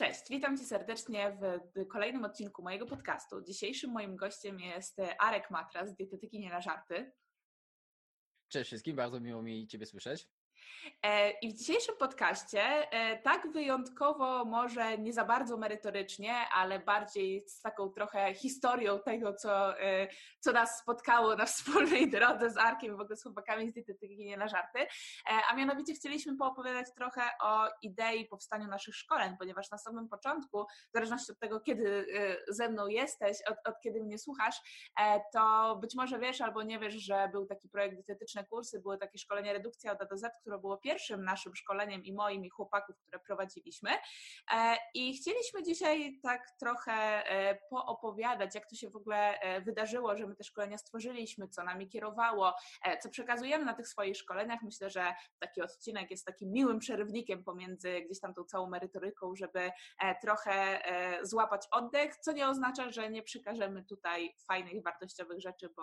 Cześć, witam Cię serdecznie w kolejnym odcinku mojego podcastu. Dzisiejszym moim gościem jest Arek Matra z Dietetyki Nie na Żarty. Cześć wszystkim, bardzo miło mi Ciebie słyszeć. E, I w dzisiejszym podcaście, e, tak wyjątkowo, może nie za bardzo merytorycznie, ale bardziej z taką trochę historią tego, co, e, co nas spotkało na wspólnej drodze z Arkiem w ogóle z chłopakami z dietetyki nie na żarty, a mianowicie chcieliśmy poopowiadać trochę o idei powstaniu naszych szkoleń, ponieważ na samym początku, w zależności od tego, kiedy ze mną jesteś, od, od kiedy mnie słuchasz, to być może wiesz albo nie wiesz, że był taki projekt Dietetyczne Kursy, były takie szkolenia redukcja od A do Z, które było pierwszym naszym szkoleniem i moim, i chłopaków, które prowadziliśmy. E, I chcieliśmy dzisiaj tak trochę e, poopowiadać, jak to się w ogóle e, wydarzyło, że my te szkolenia stworzyliśmy, co nami kierowało, co przekazujemy na tych swoich szkoleniach. Myślę, że taki odcinek jest takim miłym przerywnikiem pomiędzy gdzieś tam tą całą merytoryką, żeby trochę złapać oddech, co nie oznacza, że nie przekażemy tutaj fajnych, wartościowych rzeczy, bo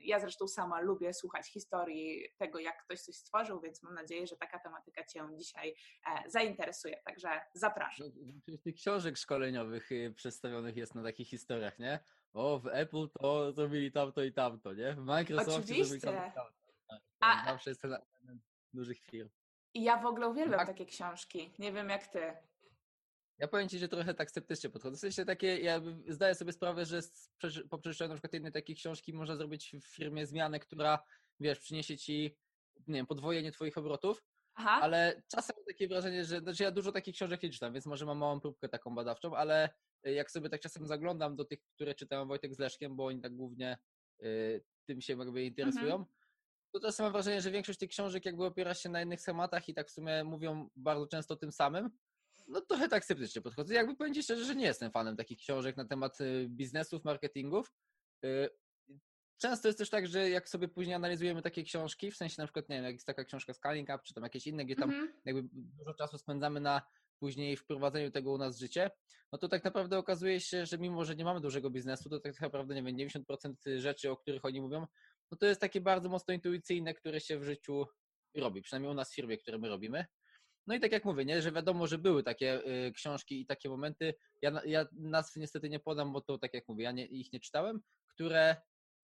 ja zresztą sama lubię słuchać historii tego, jak ktoś coś stworzył, więc mam nadzieję, że taka tematyka Cię dzisiaj e, zainteresuje. Także zapraszam. No, tych książek szkoleniowych y, przedstawionych jest na takich historiach, nie? O, w Apple to zrobili tamto i tamto, nie? W Microsoftie Oczywiście. zrobili tamto i tamto. Tak, A... Zawsze jest ten dużych firm. I ja w ogóle uwielbiam tak. takie książki. Nie wiem jak Ty. Ja powiem Ci, że trochę tak sceptycznie podchodzę. W sensie takie, ja zdaję sobie sprawę, że po przeczytaniu na przykład jednej takiej książki można zrobić w firmie zmianę, która, wiesz, przyniesie Ci nie wiem, podwojenie twoich obrotów, Aha. ale czasem mam takie wrażenie, że znaczy ja dużo takich książek nie czytam, więc może mam małą próbkę taką badawczą, ale y, jak sobie tak czasem zaglądam do tych, które czytają Wojtek z Leszkiem, bo oni tak głównie y, tym się jakby interesują, mhm. to czasem mam wrażenie, że większość tych książek jakby opiera się na innych schematach i tak w sumie mówią bardzo często o tym samym. No trochę tak sceptycznie podchodzę. Jakby powiedzieć szczerze, że nie jestem fanem takich książek na temat y, biznesów, marketingów. Często jest też tak, że jak sobie później analizujemy takie książki, w sensie na przykład, nie wiem, jak jest taka książka Scaling Up, czy tam jakieś inne, gdzie tam -hmm. jakby dużo czasu spędzamy na później wprowadzeniu tego u nas w życie, no to tak naprawdę okazuje się, że mimo, że nie mamy dużego biznesu, to tak naprawdę, nie wiem, 90% rzeczy, o których oni mówią, no to jest takie bardzo mocno intuicyjne, które się w życiu robi, przynajmniej u nas w firmie, które my robimy. No i tak jak mówię, nie, że wiadomo, że były takie y, książki i takie momenty, ja, ja nazw niestety nie podam, bo to tak jak mówię, ja nie, ich nie czytałem, które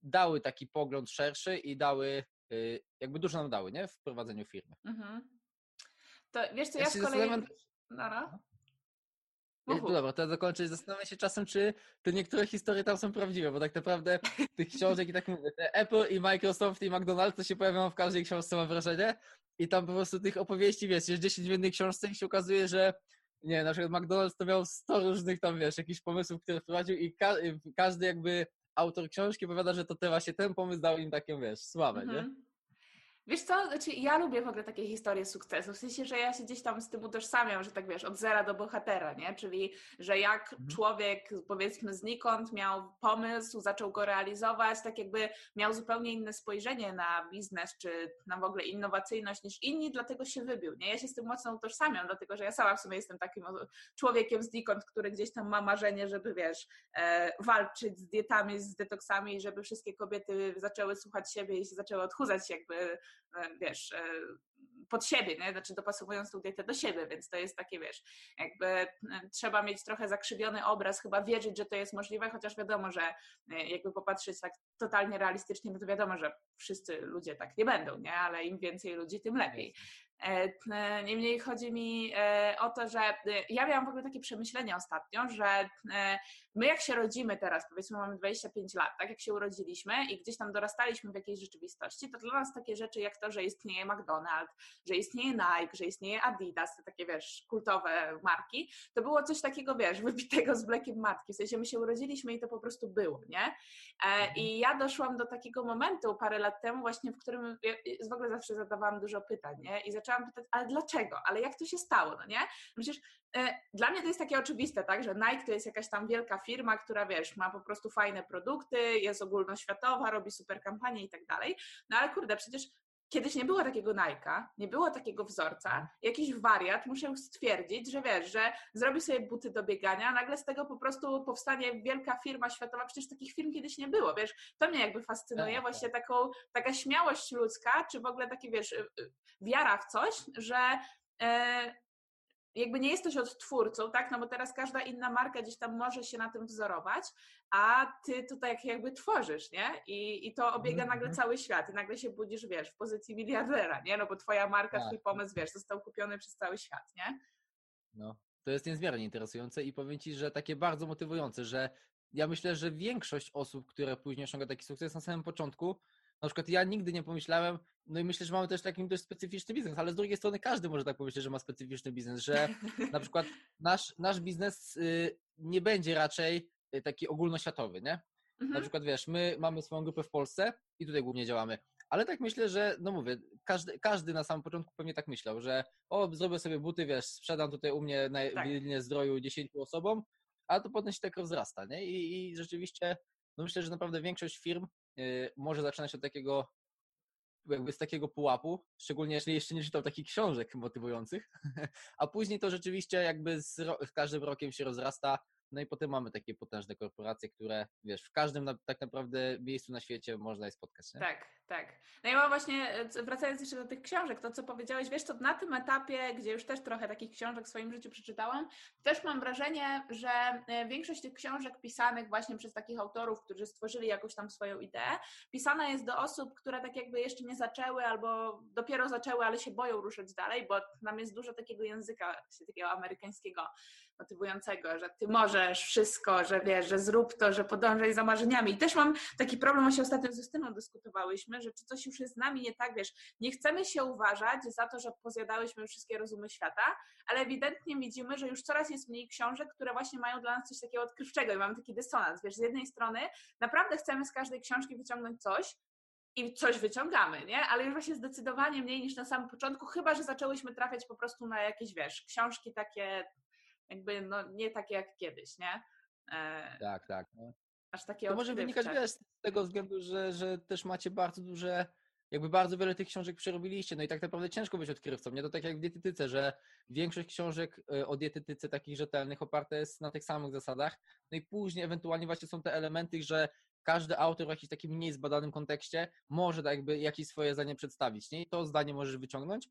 dały taki pogląd szerszy i dały, y, jakby dużo nam dały, nie? W prowadzeniu firmy. Mhm. To wiesz co, ja, ja z kolei... Nara? No dobra, to dokończę. Zastanawiam się czasem, czy te niektóre historie tam są prawdziwe, bo tak naprawdę tych książek i tak mówię, Apple i Microsoft i McDonald's to się pojawiają w każdej książce, mam wrażenie. I tam po prostu tych opowieści, wiesz, jest 10 w jednej książce i się okazuje, że nie, na przykład McDonald's to miał 100 różnych tam, wiesz, jakichś pomysłów, które wprowadził i ka każdy jakby autor książki powiada, że to te właśnie ten pomysł dał im taką, wiesz, sławę, mhm. nie? Wiesz co, znaczy ja lubię w ogóle takie historie sukcesu, w sensie, że ja się gdzieś tam z tym utożsamiam, że tak wiesz, od zera do bohatera, nie? Czyli, że jak mhm. człowiek powiedzmy znikąd miał pomysł, zaczął go realizować, tak jakby miał zupełnie inne spojrzenie na biznes, czy na w ogóle innowacyjność niż inni, dlatego się wybił, nie? Ja się z tym mocno utożsamiam, dlatego, że ja sama w sumie jestem takim człowiekiem znikąd, który gdzieś tam ma marzenie, żeby wiesz, e, walczyć z dietami, z detoksami, żeby wszystkie kobiety zaczęły słuchać siebie i się zaczęły odchudzać jakby wiesz, e, pod siebie, nie? znaczy dopasowując tą dietę do siebie, więc to jest takie, wiesz, jakby e, trzeba mieć trochę zakrzywiony obraz, chyba wierzyć, że to jest możliwe, chociaż wiadomo, że jakby popatrzeć tak totalnie realistycznie, no to wiadomo, że wszyscy ludzie tak nie będą, nie? Ale im więcej ludzi, tym lepiej. E, niemniej chodzi mi e, o to, że e, ja miałam w ogóle takie przemyślenie ostatnio, że my jak się rodzimy teraz, powiedzmy mamy 25 lat, tak jak się urodziliśmy i gdzieś tam dorastaliśmy w jakiejś rzeczywistości, to dla nas takie rzeczy jak to, że istnieje McDonald's, że istnieje Nike, że istnieje Adidas, te takie wiesz, kultowe marki, to było coś takiego, wiesz, wybitego z blekiem matki, w sensie my się urodziliśmy i to po prostu było, nie? I ja doszłam do takiego momentu parę lat temu właśnie, w którym ja w ogóle zawsze zadawałam dużo pytań, nie? I zaczęłam pytać, ale dlaczego? Ale jak to się stało, no nie? Przecież e, dla mnie to jest takie oczywiste, tak, że Nike to jest jakaś tam wielka firma, która, wiesz, ma po prostu fajne produkty, jest ogólnoświatowa, robi super kampanie i tak dalej, no ale kurde, przecież Kiedyś nie było takiego Nike'a, nie było takiego wzorca. Mhm. Jakiś wariat musiał stwierdzić, że wiesz, że zrobi sobie buty do biegania, a nagle z tego po prostu powstanie wielka firma światowa. Przecież takich firm kiedyś nie było, wiesz. To mnie jakby fascynuje, tak, właśnie tak. taką, taka śmiałość ludzka, czy w ogóle takie, wiesz, wiara w coś, że e, jakby nie jesteś odtwórcą, tak? No bo teraz każda inna marka gdzieś tam może się na tym wzorować, a ty tutaj jakby tworzysz, nie? I, i to obiega mm -hmm. nagle cały świat i nagle się budzisz, wiesz, w pozycji miliardera, nie? No bo twoja marka, tak. twój pomysł, wiesz, został kupiony przez cały świat, nie? No, to jest niezmiernie interesujące i powiem Ci, że takie bardzo motywujące, że ja myślę, że większość osób, które później osiąga taki sukces na samym początku, na przykład ja nigdy nie pomyślałem, no i myślę, że mamy też taki dość specyficzny biznes, ale z drugiej strony każdy może tak pomyśleć, że ma specyficzny biznes, że na przykład nasz, nasz biznes y, nie będzie raczej y, taki ogólnoświatowy, nie? Mhm. Na przykład wiesz, my mamy swoją grupę w Polsce i tutaj głównie działamy, ale tak myślę, że, no mówię, każdy, każdy na samym początku pewnie tak myślał, że o, zrobię sobie buty, wiesz, sprzedam tutaj u mnie na tak. zdroju 10 osobom, a to potem się tak rozrasta, nie? I, i rzeczywiście, no myślę, że naprawdę większość firm może zaczynać od takiego jakby z takiego pułapu, szczególnie jeżeli jeszcze nie czytał takich książek motywujących, a później to rzeczywiście jakby z, z każdym rokiem się rozrasta, no i potem mamy takie potężne korporacje, które wiesz, w każdym na, tak naprawdę miejscu na świecie można je spotkać. Nie? Tak, tak. No i mam właśnie, e, wracając jeszcze do tych książek, to co powiedziałeś, wiesz, to na tym etapie, gdzie już też trochę takich książek w swoim życiu przeczytałam, też mam wrażenie, że e, większość tych książek pisanych właśnie przez takich autorów, którzy stworzyli jakąś tam swoją ideę, pisana jest do osób, które tak jakby jeszcze nie zaczęły albo dopiero zaczęły, ale się boją ruszać dalej, bo nam jest dużo takiego języka, takiego amerykańskiego, motywującego, że ty możesz wszystko, że wiesz, że zrób to, że podążaj za marzeniami. I też mam taki problem, właśnie ostatnio z Justyną dyskutowałyśmy, że czy coś już jest z nami nie tak, wiesz, nie chcemy się uważać za to, że pozjadałyśmy wszystkie rozumy świata, ale ewidentnie widzimy, że już coraz jest mniej książek, które właśnie mają dla nas coś takiego odkrywczego i mamy taki dysonans, wiesz, z jednej strony naprawdę chcemy z każdej książki wyciągnąć coś, i coś wyciągamy, nie? Ale już właśnie zdecydowanie mniej niż na samym początku, chyba że zaczęłyśmy trafiać po prostu na jakieś, wiesz, książki takie jakby no, nie takie jak kiedyś, nie? E, tak, tak. No. Aż takie To może wynikać wiesz, z tego względu, że, że też macie bardzo duże, jakby bardzo wiele tych książek przerobiliście, no i tak naprawdę ciężko być odkrywcą, nie? To tak jak w dietetyce, że większość książek e, o dietetyce takich rzetelnych oparte jest na tych samych zasadach, no i później ewentualnie właśnie są te elementy, że każdy autor w jakimś takim mniej zbadanym kontekście może tak jakby jakieś swoje zdanie przedstawić, nie? I to zdanie możesz wyciągnąć,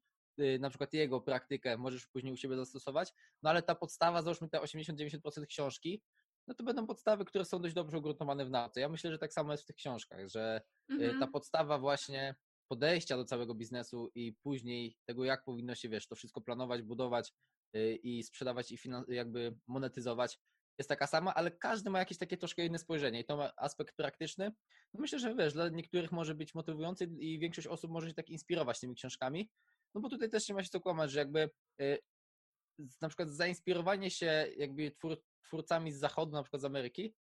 na przykład jego praktykę możesz później u siebie zastosować, no ale ta podstawa, załóżmy te 80-90% książki, no to będą podstawy, które są dość dobrze ugruntowane w nauce. Ja myślę, że tak samo jest w tych książkach, że y, mhm. ta podstawa właśnie podejścia do całego biznesu i później tego, jak powinno się, wiesz, to wszystko planować, budować y, i sprzedawać i jakby monetyzować, jest taka sama, ale każdy ma jakieś takie troszkę inne spojrzenie i to ma aspekt praktyczny. No myślę, że wiesz, dla niektórych może być motywujący i większość osób może się tak inspirować tymi książkami, no bo tutaj też nie ma się co kłamać, że jakby y, na przykład zainspirowanie się jakby twór, twórcami z zachodu, na przykład z Ameryki,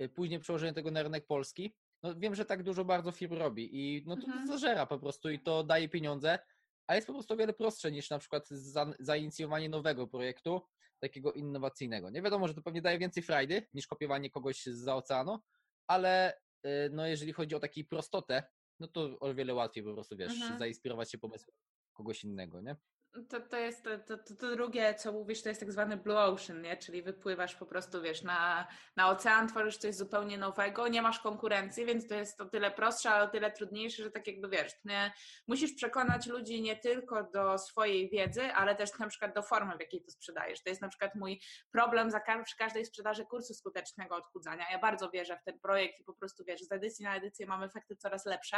y, później przełożenie tego na rynek polski, no wiem, że tak dużo bardzo firm robi i no to, mhm. to zażera po prostu i to daje pieniądze, a jest po prostu o wiele prostsze niż na przykład za, zainicjowanie nowego projektu, takiego innowacyjnego. Nie wiadomo, że to pewnie daje więcej frajdy niż kopiowanie kogoś z oceanu, ale y, no jeżeli chodzi o taką prostotę, no to o wiele łatwiej po prostu, wiesz, mhm. zainspirować się pomysłem kogoś innego, nie? To, to jest to, to, to, drugie, co mówisz, to jest tak zwany blue ocean, nie? czyli wypływasz po prostu, wiesz, na, na ocean, tworzysz coś zupełnie nowego, nie masz konkurencji, więc to jest o tyle prostsze, ale o tyle trudniejsze, że tak jakby, wiesz, nie, musisz przekonać ludzi nie tylko do swojej wiedzy, ale też na przykład do formy, w jakiej to sprzedajesz. To jest na przykład mój problem za, przy każdej sprzedaży kursu skutecznego odchudzania. Ja bardzo wierzę w ten projekt i po prostu, wiesz, z edycji na edycję mamy efekty coraz lepsze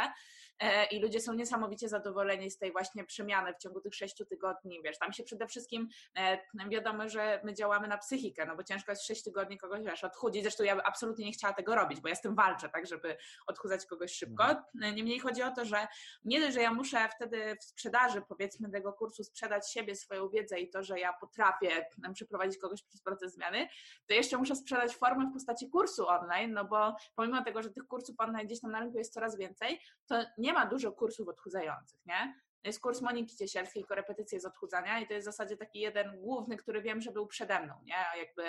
e, i ludzie są niesamowicie zadowoleni z tej właśnie przemiany w ciągu tych sześciu tygodni tygodni, wiesz, tam się przede wszystkim e, wiadomo, że my działamy na psychikę, no bo ciężko jest 6 tygodni kogoś, wiesz, odchudzić, zresztą ja absolutnie nie chciała tego robić, bo ja z tym walczę, tak, żeby odchudzać kogoś szybko. Mhm. E, niemniej chodzi o to, że nie dość, że ja muszę wtedy w sprzedaży, powiedzmy, tego kursu sprzedać siebie, swoją wiedzę i to, że ja potrafię przeprowadzić kogoś przez proces zmiany, to jeszcze muszę sprzedać formę w postaci kursu online, no bo pomimo tego, że tych kursów online gdzieś tam na rynku jest coraz więcej, to nie ma dużo kursów odchudzających, nie? Jest kurs Moniki Ciesielskiej, korepetycje z odchudzania i to jest w zasadzie taki jeden główny, który wiem, że był przede mną, nie? Jakby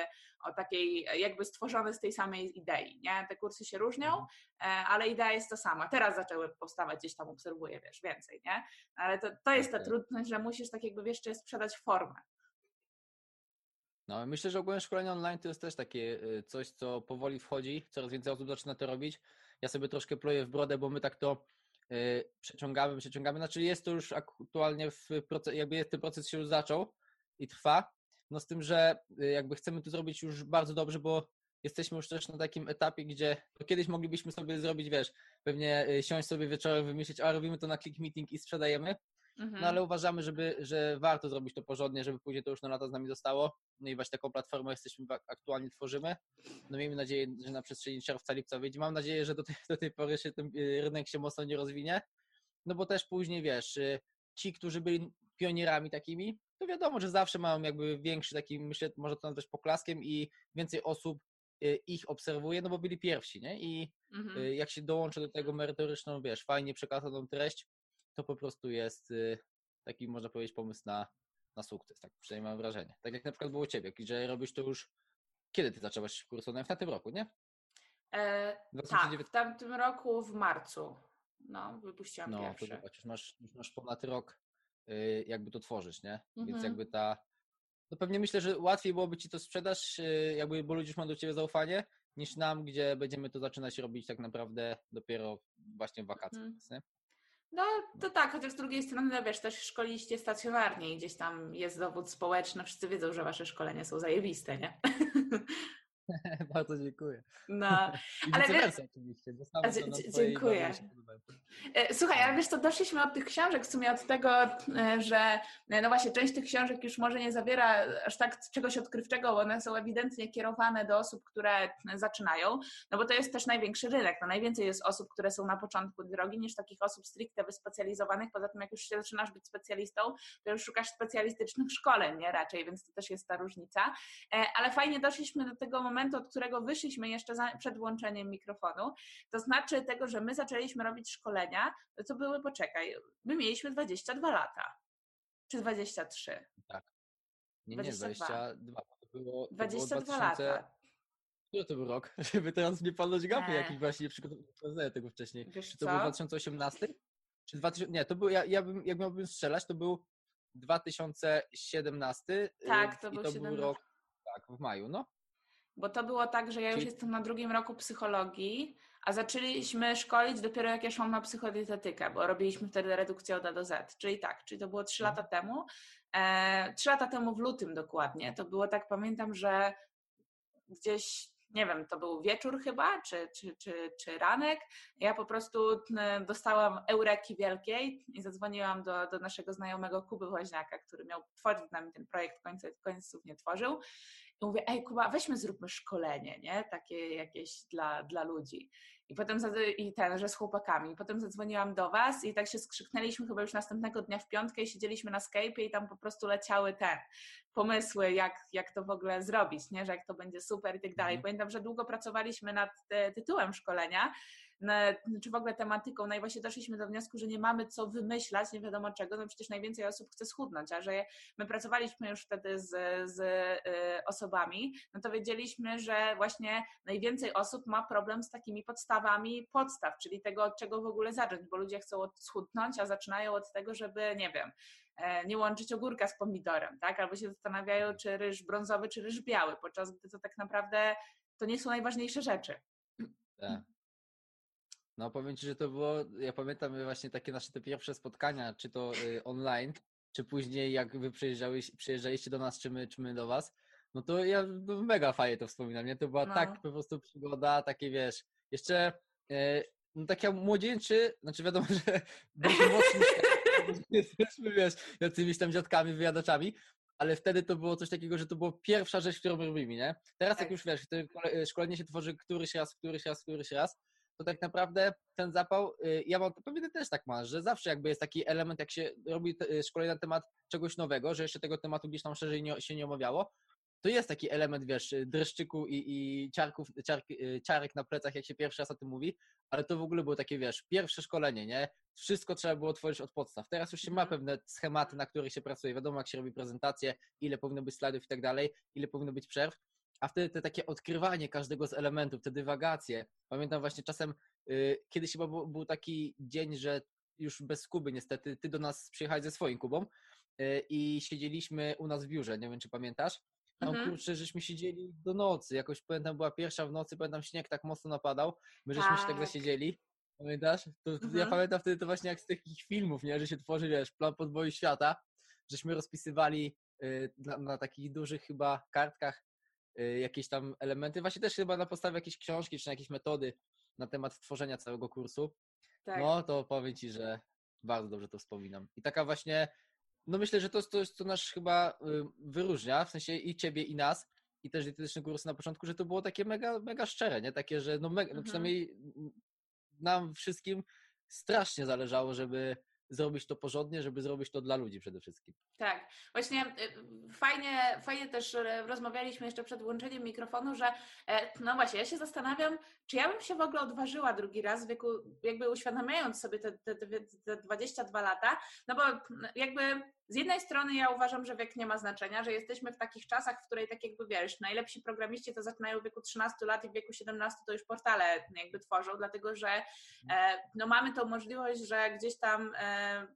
o takiej, jakby stworzony z tej samej idei, nie? Te kursy się różnią, mhm. e, ale idea jest ta sama. Teraz zaczęły powstawać, gdzieś tam obserwuję, wiesz, więcej, nie? Ale to, to jest ta trudność, że musisz tak jakby, wiesz, jeszcze sprzedać formę. No, myślę, że ogólnie szkolenie online to jest też takie y, coś, co powoli wchodzi, coraz więcej osób zaczyna to robić. Ja sobie troszkę ploję w brodę, bo my tak to przeciągamy, przeciągamy. Znaczy jest to już aktualnie w jakby ten proces się już zaczął i trwa, no z tym, że y, jakby chcemy to zrobić już bardzo dobrze, bo jesteśmy już też na takim etapie, gdzie kiedyś moglibyśmy sobie zrobić, wiesz, pewnie y, siąść sobie wieczorem, wymyślić, a robimy to na click meeting i sprzedajemy, Mhm. no ale uważamy, żeby, że warto zrobić to porządnie, żeby później to już na lata z nami zostało. No i właśnie taką platformę jesteśmy aktualnie tworzymy. No miejmy nadzieję, że na przestrzeni czerwca, lipca wyjdzie. Mam nadzieję, że do tej, do tej pory się ten y, rynek się mocno nie rozwinie. No bo też później wiesz, y, ci, którzy byli pionierami takimi, to wiadomo, że zawsze mają jakby większy taki, myślę, może to nazwać poklaskiem i więcej osób y, ich obserwuje, no bo byli pierwsi, nie? I Mhm. jak się dołączy do tego merytoryczną, wiesz, fajnie przekazaną treść, to po prostu jest y, taki, można powiedzieć, pomysł na, na sukces, tak przynajmniej mam wrażenie. Tak jak na przykład było u Ciebie, że robisz to już, kiedy Ty zaczęłaś kurs online? W tym roku, nie? E, tak, 2019. w tamtym roku w marcu. No, wypuściłam No, pierwszy. zobacz, już masz, już masz ponad rok y, jakby to tworzysz, nie? Więc Mhm. jakby ta, no pewnie myślę, że łatwiej byłoby Ci to sprzedać, y, jakby, bo ludzie już mają do Ciebie zaufanie, niż nam, gdzie będziemy to zaczynać robić tak naprawdę dopiero właśnie w wakacje. Mhm. No, to tak, chociaż z drugiej strony, no wiesz, też szkoliście stacjonarnie i gdzieś tam jest dowód społeczny, wszyscy wiedzą, że wasze szkolenia są zajebiste, nie? Bardzo dziękuję. No, I Ale wiesz- oczywiście. to dziękuję. E, Słuchaj, ale wiesz co, doszliśmy od tych książek w sumie od tego, e, że e, no właśnie część tych książek już może nie zawiera aż tak czegoś odkrywczego, bo one są ewidentnie kierowane do osób, które zaczynają, no bo to jest też największy rynek, no najwięcej jest osób, które są na początku drogi niż takich osób stricte wyspecjalizowanych, poza tym jak już się zaczynasz być specjalistą, to już szukasz specjalistycznych szkoleń, nie raczej, więc to też jest ta różnica, ale fajnie doszliśmy do tego momentu, od którego wyszliśmy jeszcze za, przed włączeniem mikrofonu, to znaczy tego, że my zaczęliśmy robić szkolenia, no to były, poczekaj, my mieliśmy 22 lata. Czy 23? Nie, nie, 22. 22. To było, to 22 było 2000... lata. Który to był rok? Żeby teraz nie padać gapy, Nie. jakich właśnie nie przygotowałem tego wcześniej. Wiesz Czy to był co? 2018? Czy 2000... Nie, to był, ja, ja bym, jak miałbym strzelać, to był 2017. y, Tak, to i był to 17. był rok, tak, w maju, no. Bo to było tak, że ja już Czyli- jestem na drugim roku psychologii, a zaczęliśmy szkolić dopiero jak ja szłam na psychodietetykę, bo robiliśmy wtedy redukcję od A do Z. Czyli tak, czyli to było 3 lata temu. E, 3 lata temu w lutym dokładnie. To było tak, pamiętam, że gdzieś, nie wiem, to był wieczór chyba, czy, czy, czy, czy ranek. Ja po prostu dostałam eureki wielkiej i zadzwoniłam do, do naszego znajomego Kuby Woźniaka, który miał tworzyć z nami ten projekt, końca, końców nie tworzył. I mówię, ej Kuba, weźmy zróbmy szkolenie, nie? Takie jakieś dla, dla ludzi. I potem, i ten, że z chłopakami. I potem zadzwoniłam do was i tak się skrzyknęliśmy chyba już następnego dnia w piątkę i siedzieliśmy na Skype'ie i tam po prostu leciały te pomysły, jak, jak to w ogóle zrobić, nie? Że jak to będzie super i tak dalej. Mhm. Pamiętam, że długo pracowaliśmy nad e, tytułem szkolenia, czy w ogóle tematyką, no i właśnie doszliśmy do wniosku, że nie mamy co wymyślać, nie wiadomo czego, no przecież najwięcej osób chce schudnąć, a że my pracowaliśmy już wtedy z, z y, osobami, no to wiedzieliśmy, że właśnie najwięcej osób ma problem z takimi podstawami podstaw, czyli tego, od czego w ogóle zacząć, bo ludzie chcą schudnąć, a zaczynają od tego, żeby, nie wiem, e, nie łączyć ogórka z pomidorem, tak? Albo się zastanawiają, czy ryż brązowy, czy ryż biały, podczas gdy to tak naprawdę to nie są najważniejsze rzeczy. Tak. No powiem Ci, że to było, ja pamiętam właśnie takie nasze te pierwsze spotkania, czy to y, online, czy później jak Wy przyjeżdżaliście do nas, czy my, czy my do Was, no to ja mega fajnie to wspominam, nie? To była No. tak po prostu przygoda, takie wiesz, jeszcze e, no tak jak młodzieńczy, znaczy wiadomo, że byliśmy teraz, jesteśmy, wiesz, jakimiś tam dziadkami, wyjadaczami, ale wtedy to było coś takiego, że to była pierwsza rzecz, którą robimy, nie? Teraz Tak. jak już wiesz, szkolenie się tworzy któryś raz, któryś raz, któryś raz, to tak naprawdę ten zapał, y, ja mam, pewnie też tak masz, że zawsze jakby jest taki element, jak się robi y, szkolenie na temat czegoś nowego, że jeszcze tego tematu gdzieś tam szerzej nie, się nie omawiało, to jest taki element, wiesz, dreszczyku i, i ciarków, ciark, y, ciarek na plecach, jak się pierwszy raz o tym mówi, ale to w ogóle było takie, wiesz, pierwsze szkolenie, nie? Wszystko trzeba było tworzyć od podstaw. Teraz już się ma Mhm. pewne schematy, na których się pracuje. Wiadomo, jak się robi prezentację, ile powinno być slajdów i tak dalej, ile powinno być przerw, a wtedy te takie odkrywanie każdego z elementów, te dywagacje. Pamiętam właśnie czasem, y, kiedyś chyba był, był taki dzień, że już bez Kuby niestety, ty do nas przyjechałeś ze swoim Kubą y, i siedzieliśmy u nas w biurze, nie wiem czy pamiętasz. No Mhm. kurczę, żeśmy siedzieli do nocy, jakoś pamiętam była pierwsza w nocy, pamiętam śnieg tak mocno napadał, my żeśmy się tak Tak. zasiedzieli, pamiętasz? To, to Ja Mhm. pamiętam wtedy to właśnie jak z takich filmów, nie, że się tworzy, wiesz, plan podboju świata, żeśmy rozpisywali y, na, na takich dużych chyba kartkach jakieś tam elementy, właśnie też chyba na podstawie jakiejś książki czy na jakieś metody na temat tworzenia całego kursu. Tak. No to powiem Ci, że bardzo dobrze to wspominam. I taka właśnie, no myślę, że to jest coś, co nas chyba y, wyróżnia, w sensie i Ciebie, i nas, i też dietetyczny kurs na początku, że to było takie mega, mega szczere, nie? Takie, że no, mega, no Mhm. przynajmniej nam wszystkim strasznie zależało, żeby zrobić to porządnie, żeby zrobić to dla ludzi przede wszystkim. Tak, właśnie y, fajnie, fajnie też rozmawialiśmy jeszcze przed włączeniem mikrofonu, że e, no właśnie, ja się zastanawiam, czy ja bym się w ogóle odważyła drugi raz w wieku, jakby uświadamiając sobie te, te, te 22 lata, no bo jakby z jednej strony ja uważam, że wiek nie ma znaczenia, że jesteśmy w takich czasach, w której tak jakby wiesz, najlepsi programiści to zaczynają w wieku 13 lat i w wieku 17 to już portale jakby tworzą, dlatego że e, no mamy tą możliwość, że gdzieś tam e,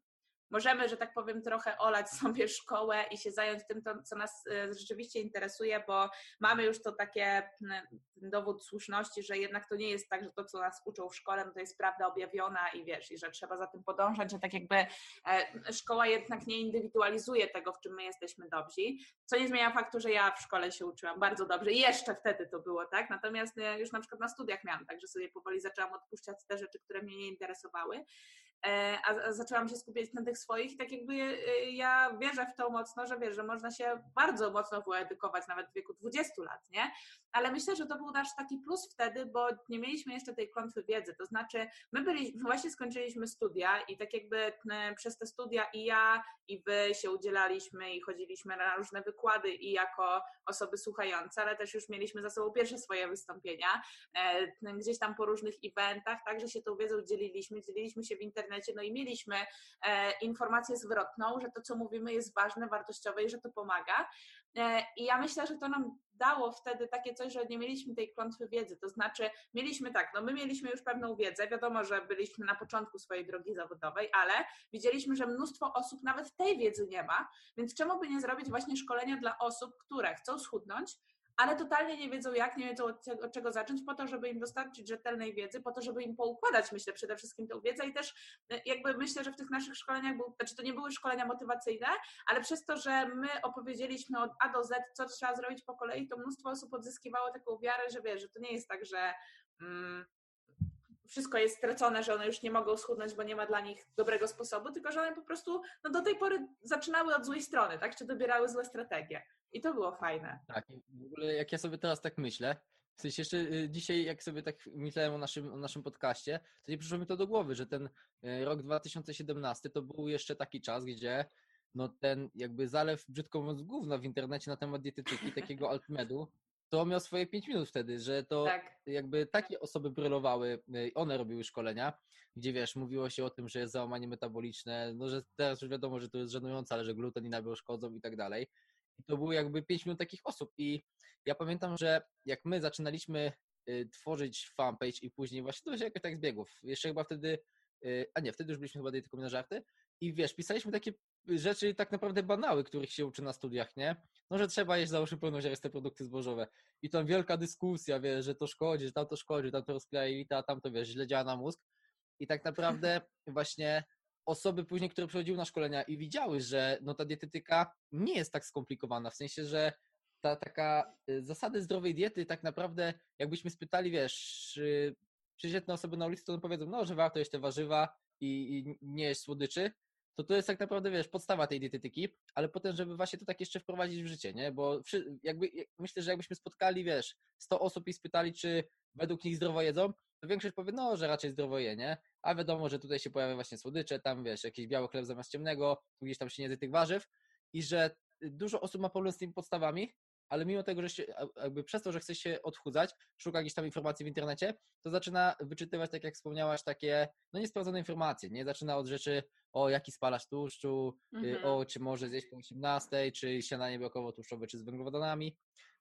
możemy, że tak powiem, trochę olać sobie szkołę i się zająć tym, co nas e, rzeczywiście interesuje, bo mamy już to takie dowód słuszności, że jednak to nie jest tak, że to, co nas uczą w szkole, no to jest prawda objawiona i wiesz, i że trzeba za tym podążać, że tak jakby e, szkoła jednak nie indywidualizuje tego, w czym my jesteśmy dobrzy, co nie zmienia faktu, że ja w szkole się uczyłam bardzo dobrze i jeszcze wtedy to było, tak? Natomiast e, już na przykład na studiach miałam, także sobie powoli zaczęłam odpuszczać te rzeczy, które mnie nie interesowały a, a zaczęłam się skupiać na tych swoich i tak jakby e, ja wierzę w to mocno, że wiesz, że można się bardzo mocno wyedukować nawet w wieku 20 lat, nie? Ale myślę, że to był nasz taki plus wtedy, bo nie mieliśmy jeszcze tej klątwy wiedzy, to znaczy my byli, właśnie skończyliśmy studia i tak jakby e, przez te studia i ja i wy się udzielaliśmy i chodziliśmy na różne wykłady i jako osoby słuchające, ale też już mieliśmy za sobą pierwsze swoje wystąpienia, e, gdzieś tam po różnych eventach, także się tą wiedzą dzieliliśmy, dzieliliśmy się w internecie, no i mieliśmy e, informację zwrotną, że to, co mówimy jest ważne, wartościowe i że to pomaga. I ja myślę, że to nam dało wtedy takie coś, że nie mieliśmy tej klątwy wiedzy, to znaczy mieliśmy tak, no my mieliśmy już pewną wiedzę, wiadomo, że byliśmy na początku swojej drogi zawodowej, ale widzieliśmy, że mnóstwo osób nawet tej wiedzy nie ma, więc czemu by nie zrobić właśnie szkolenia dla osób, które chcą schudnąć, ale totalnie nie wiedzą jak, nie wiedzą od, od czego zacząć, po to, żeby im dostarczyć rzetelnej wiedzy, po to, żeby im poukładać, myślę, przede wszystkim tę wiedzę i też e, jakby myślę, że w tych naszych szkoleniach, był, znaczy to nie były szkolenia motywacyjne, ale przez to, że my opowiedzieliśmy od A do Z, co trzeba zrobić po kolei, to mnóstwo osób odzyskiwało taką wiarę, że wiesz, że to nie jest tak, że mm, wszystko jest stracone, że one już nie mogą schudnąć, bo nie ma dla nich dobrego sposobu, tylko że one po prostu no, do tej pory zaczynały od złej strony, tak? Czy dobierały złe strategie. I to było fajne. Tak, w ogóle jak ja sobie teraz tak myślę, w sensie jeszcze y, dzisiaj, jak sobie tak myślałem o naszym, o naszym podcaście, to nie przyszło mi to do głowy, że ten y, rok 2017 to był jeszcze taki czas, gdzie no ten jakby zalew, brzydko mówiąc, gówna w internecie na temat dietetyki, takiego altmedu, to miał swoje 5 minut wtedy, że to Tak. jakby takie osoby brylowały, y, one robiły szkolenia, gdzie wiesz, mówiło się o tym, że jest załamanie metaboliczne, no że teraz już wiadomo, że to jest żenujące, ale że gluten i nabiał szkodzą i tak dalej. I to było jakby 5 minut takich osób. I ja pamiętam, że jak my zaczynaliśmy y, tworzyć fanpage i później właśnie to się jakoś tak zbiegów. Jeszcze chyba wtedy, y, a nie, wtedy już byliśmy chyba tylko na żarty. I wiesz, pisaliśmy takie rzeczy tak naprawdę banały, których się uczy na studiach, nie? No, że trzeba jeść załóżmy pełnoziariste produkty zbożowe. I tam wielka dyskusja, wiesz, że to szkodzi, że tam to szkodzi, tam to rozkleja jelita, a tam to, wiesz, źle działa na mózg. I tak naprawdę właśnie osoby później, które przychodziły na szkolenia i widziały, że no ta dietetyka nie jest tak skomplikowana, w sensie, że ta taka y, zasady zdrowej diety tak naprawdę, jakbyśmy spytali, wiesz, y, przeciętne osoby na ulicy, to powiedzą, no, że warto jeść te warzywa i, i nie jeść słodyczy, to to jest tak naprawdę, wiesz, podstawa tej dietetyki, ale potem, żeby właśnie to tak jeszcze wprowadzić w życie, nie? Bo jakby, jak- myślę, że jakbyśmy spotkali, wiesz, 100 osób i spytali, czy według nich zdrowo jedzą, to większość powie, no, że raczej zdrowo je, nie? A wiadomo, że tutaj się pojawia właśnie słodycze, tam, wiesz, jakiś biały chleb zamiast ciemnego, tu gdzieś tam się nie tych warzyw i że dużo osób ma problem z tymi podstawami, ale mimo tego, że się, jakby przez to, że chce się odchudzać, szuka gdzieś tam informacji w internecie, to zaczyna wyczytywać, tak jak wspomniałaś, takie, no niesprawdzone informacje, nie? Zaczyna od rzeczy, o jaki spalasz tłuszczu, y, Mhm. o czy może zjeść po 18, czy śniadanie białkowo-tłuszczowe, czy z węglowodanami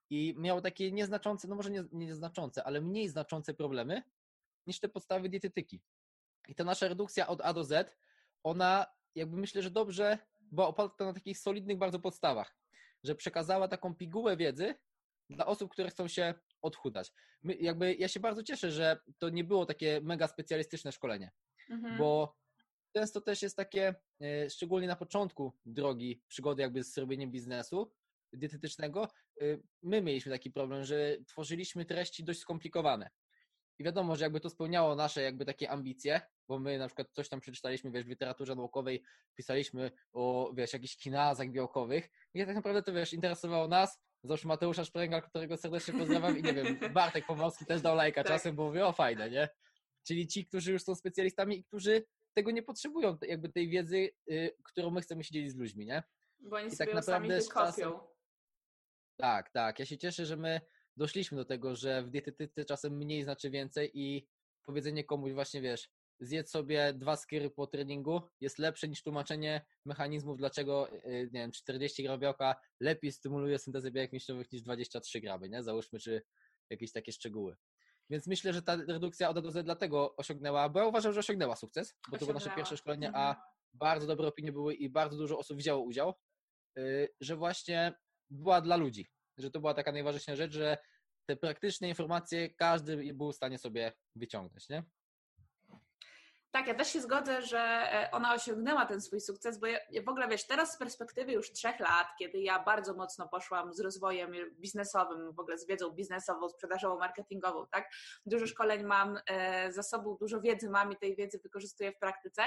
i miał takie nieznaczące, no może nie, nieznaczące, ale mniej znaczące problemy niż te podstawy dietetyki. I ta nasza redukcja od A do Z, ona jakby myślę, że dobrze była oparta na takich solidnych bardzo podstawach, że przekazała taką pigułę wiedzy dla osób, które chcą się odchudzać. My, jakby ja się bardzo cieszę, że to nie było takie mega specjalistyczne szkolenie, Mhm. bo często też jest takie, e, szczególnie na początku drogi, przygody jakby z robieniem biznesu dietetycznego, e, my mieliśmy taki problem, że tworzyliśmy treści dość skomplikowane. I wiadomo, że jakby to spełniało nasze jakby takie ambicje, bo my na przykład coś tam przeczytaliśmy, wiesz, w literaturze naukowej pisaliśmy o, wiesz, jakichś kinazach białkowych i tak naprawdę to, wiesz, interesowało nas, załóżmy Mateusza Szpręga, którego serdecznie pozdrawiam i nie wiem, Bartek Pomorski też dał lajka tak. czasem, bo mówię, o fajne, nie? Czyli ci, którzy już są specjalistami i którzy tego nie potrzebują, jakby tej wiedzy, y, którą my chcemy się dzielić z ludźmi, nie? Bo oni I sobie tak naprawdę sami czasem... Tak, tak. Ja się cieszę, że my doszliśmy do tego, że w dietetyce czasem mniej znaczy więcej i powiedzenie komuś właśnie, wiesz, zjedz sobie dwa skiery po treningu jest lepsze niż tłumaczenie mechanizmów, dlaczego, y, nie wiem, 40 gram białka lepiej stymuluje syntezę białek mięśniowych niż 23 gramy, nie? Załóżmy, czy jakieś takie szczegóły. Więc myślę, że ta redukcja od do dlatego osiągnęła, bo ja uważam, że osiągnęła sukces, bo to było nasze pierwsze szkolenie, a mhm. bardzo dobre opinie były i bardzo dużo osób wzięło udział, y, że właśnie była dla ludzi, że to była taka najważniejsza rzecz, że te praktyczne informacje każdy był w stanie sobie wyciągnąć, nie? Tak, ja też się zgodzę, że e, ona osiągnęła ten swój sukces, bo ja, w ogóle wiesz, teraz z perspektywy już trzech lat, kiedy ja bardzo mocno poszłam z rozwojem biznesowym, w ogóle z wiedzą biznesową, sprzedażową, marketingową, tak? Dużo szkoleń mam e, sobą, dużo wiedzy mam i tej wiedzy wykorzystuję w praktyce,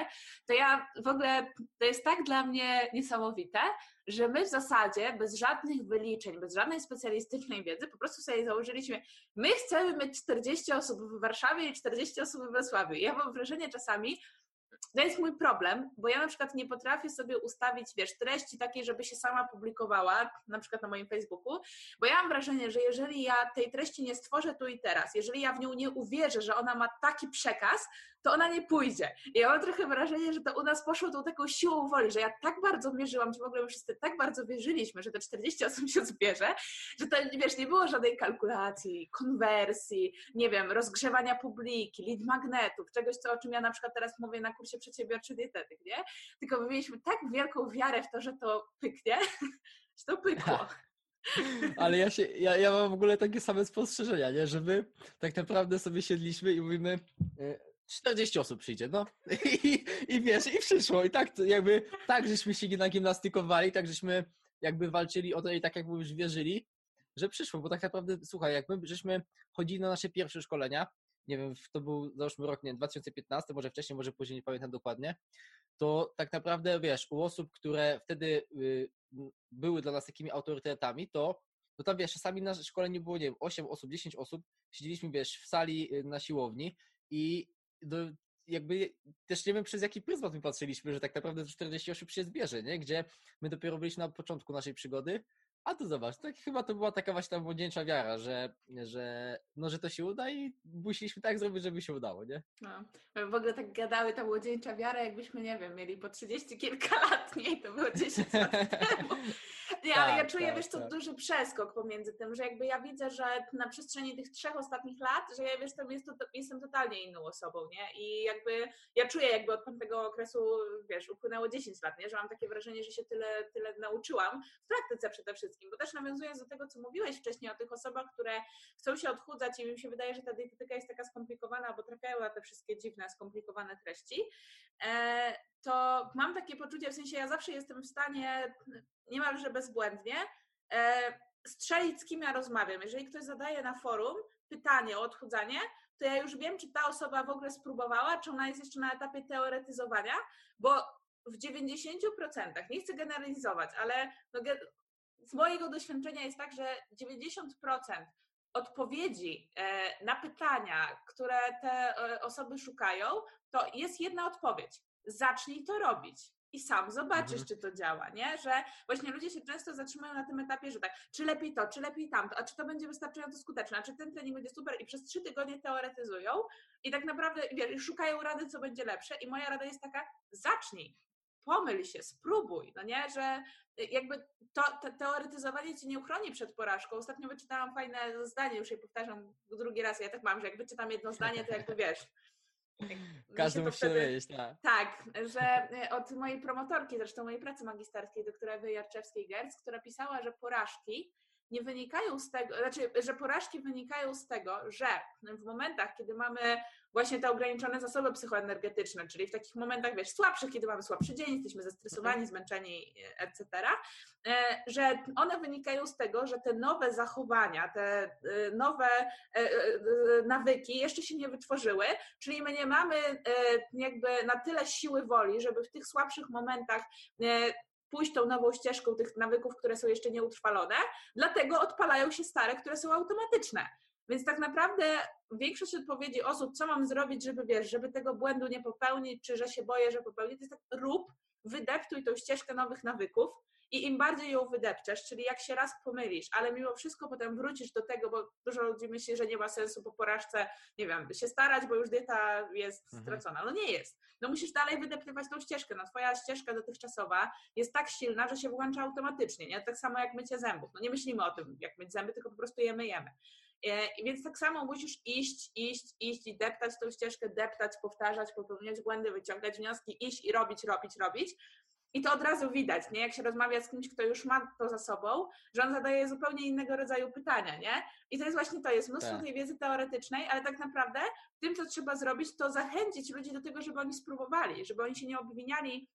to ja w ogóle, to jest tak dla mnie niesamowite, że my w zasadzie bez żadnych wyliczeń, bez żadnej specjalistycznej wiedzy, po prostu sobie założyliśmy, my chcemy mieć 40 osób w Warszawie i 40 osób w Wrocławiu. Ja mam wrażenie czasami, to jest mój problem, bo ja na przykład nie potrafię sobie ustawić, wiesz, treści takiej, żeby się sama publikowała, na przykład na moim Facebooku, bo ja mam wrażenie, że jeżeli ja tej treści nie stworzę tu i teraz, jeżeli ja w nią nie uwierzę, że ona ma taki przekaz, to ona nie pójdzie. I ja mam trochę wrażenie, że to u nas poszło tą taką siłą woli, że ja tak bardzo mierzyłam, że w ogóle my wszyscy tak bardzo wierzyliśmy, że te 40 osób się zbierze, że to, wiesz, nie było żadnej kalkulacji, konwersji, nie wiem, rozgrzewania publiki, lead magnetów, czegoś, co, o czym ja na przykład teraz mówię na kursie przedsiębiorczy dietetyk, nie? Tylko my mieliśmy tak wielką wiarę w to, że to pyknie, że to pykło. Ale ja, się, ja, ja mam w ogóle takie same spostrzeżenia, nie? że my tak naprawdę sobie siedliśmy i mówimy, 40 e, osób przyjdzie, no. I, I wiesz, i przyszło. I tak jakby, tak żeśmy się nagimnastykowali, tak żeśmy jakby walczyli o to i tak jakby już wierzyli, że przyszło, bo tak naprawdę, słuchaj, jak my żeśmy chodzili na nasze pierwsze szkolenia, nie wiem, to był załóżmy rok, nie 2015, może wcześniej, może później, nie pamiętam dokładnie, to tak naprawdę, wiesz, u osób, które wtedy y, były dla nas takimi autorytetami, to, to tam, wiesz, czasami na szkole nie było, nie wiem, 8 osób, 10 osób, siedzieliśmy, wiesz, w sali y, na siłowni i do, jakby też nie wiem przez jaki pryzmat my patrzyliśmy, że tak naprawdę 40 osób się zbierze, nie? Gdzie my dopiero byliśmy na początku naszej przygody, a tu zobacz, tak, chyba to była taka właśnie ta młodzieńcza wiara, że, że, no, że to się uda i musieliśmy tak zrobić, żeby się udało, nie? No. W ogóle tak gadały ta młodzieńcza wiara, jakbyśmy, nie wiem, mieli po 30 kilka lat, nie? To było 10 lat temu. Nie, ale tak, ja czuję, tak, wiesz, to tak. duży przeskok pomiędzy tym, że jakby ja widzę, że na przestrzeni tych trzech ostatnich lat, że ja, wiesz, to jest, to, jestem totalnie inną osobą, nie? I jakby ja czuję jakby od tamtego okresu, wiesz, upłynęło 10 lat, nie? Że mam takie wrażenie, że się tyle, tyle nauczyłam, w praktyce przede wszystkim, bo też nawiązując do tego, co mówiłeś wcześniej o tych osobach, które chcą się odchudzać i mi się wydaje, że ta dietetyka jest taka skomplikowana, bo trafiają na te wszystkie dziwne, skomplikowane treści, e, to mam takie poczucie, w sensie ja zawsze jestem w stanie niemalże bezbłędnie e, strzelić, z kim ja rozmawiam. Jeżeli ktoś zadaje na forum pytanie o odchudzanie, to ja już wiem, czy ta osoba w ogóle spróbowała, czy ona jest jeszcze na etapie teoretyzowania, bo w 90%, nie chcę generalizować, ale no, z mojego doświadczenia jest tak, że 90% odpowiedzi e, na pytania, które te e, osoby szukają, to jest jedna odpowiedź. Zacznij to robić i sam zobaczysz, mhm. czy to działa, nie? Że właśnie ludzie się często zatrzymują na tym etapie, że tak, czy lepiej to, czy lepiej tamto, a czy to będzie wystarczająco skuteczne, a czy ten trening będzie super i przez trzy tygodnie teoretyzują i tak naprawdę wiesz, szukają rady, co będzie lepsze i moja rada jest taka, zacznij, pomyl się, spróbuj, no nie, że jakby to, to teoretyzowanie cię nie uchroni przed porażką. Ostatnio wyczytałam fajne zdanie, już je powtarzam drugi raz, ja tak mam, że jak wyczytam jedno zdanie, to jakby wiesz, każdy musi wtedy, wiedzieć, tak. Tak, że y, od mojej promotorki, zresztą mojej pracy magisterskiej, doktora Jarczewskiej-Gerc, która pisała, że porażki nie wynikają z tego, znaczy, że porażki wynikają z tego, że w momentach, kiedy mamy właśnie te ograniczone zasoby psychoenergetyczne, czyli w takich momentach, wiesz, słabszych, kiedy mamy słabszy dzień, jesteśmy zestresowani, mhm. zmęczeni, etc., e, że one wynikają z tego, że te nowe zachowania, te e, nowe e, nawyki jeszcze się nie wytworzyły, czyli my nie mamy jakby na tyle siły woli, żeby w tych słabszych momentach pójść tą nową ścieżką tych nawyków, które są jeszcze nieutrwalone, dlatego odpalają się stare, które są automatyczne. Więc tak naprawdę większość odpowiedzi osób, co mam zrobić, żeby wiesz, żeby tego błędu nie popełnić, czy że się boję, że popełnię, to jest tak rób, wydeptuj tą ścieżkę nowych nawyków i im bardziej ją wydepczesz, czyli jak się raz pomylisz, ale mimo wszystko potem wrócisz do tego, bo dużo ludzi myśli, że nie ma sensu po porażce, nie wiem, się starać, bo już dieta jest mhm. stracona. No nie jest. No musisz dalej wydeptywać tą ścieżkę. No twoja ścieżka dotychczasowa jest tak silna, że się włącza automatycznie, nie? Tak samo jak mycie zębów. No nie myślimy o tym, jak myć zęby, tylko po prostu je myjemy. E, więc tak samo musisz iść, iść, iść i deptać tą ścieżkę, deptać, powtarzać, popełniać błędy, wyciągać wnioski, iść i robić, robić, robić. I to od razu widać, nie? Jak się rozmawia z kimś, kto już ma to za sobą, że on zadaje zupełnie innego rodzaju pytania, nie? I to jest właśnie to, jest mnóstwo tak. tej wiedzy teoretycznej, ale tak naprawdę tym, co trzeba zrobić, to zachęcić ludzi do tego, żeby oni spróbowali, żeby oni się nie obwiniali,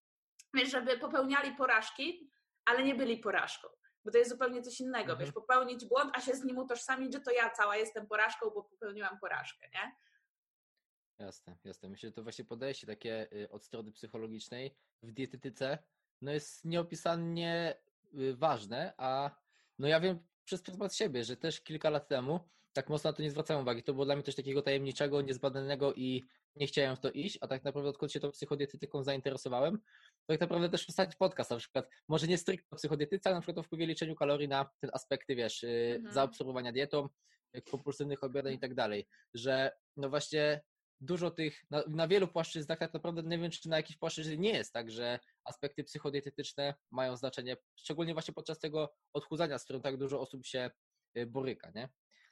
żeby popełniali porażki, ale nie byli porażką bo to jest zupełnie coś innego, mhm. wiesz, popełnić błąd, a się z nim utożsamić, że to ja cała jestem porażką, bo popełniłam porażkę, nie? Jasne, jasne. Myślę, że to właśnie podejście takie y, od strony psychologicznej w dietetyce no jest nieopisannie y, ważne, a no ja wiem przez pryzmat siebie, że też kilka lat temu tak mocno na to nie zwracałem uwagi. To było dla mnie coś takiego tajemniczego, niezbadanego i nie chciałem w to iść, a tak naprawdę odkąd się to psychodietetyką zainteresowałem, tak naprawdę też wstać podcast na przykład, może nie stricte o psychodietyce, ale na przykład o wpływie liczeniu kalorii na ten aspekty, wiesz, y, mhm. zaobserwowania dietą, kompulsywnych obiadań i tak dalej, że no właśnie dużo tych, na, na, wielu płaszczyznach tak naprawdę nie wiem, czy na jakiejś płaszczyźnie nie jest tak, że aspekty psychodietetyczne mają znaczenie, szczególnie właśnie podczas tego odchudzania, z którym tak dużo osób się y, boryka, nie?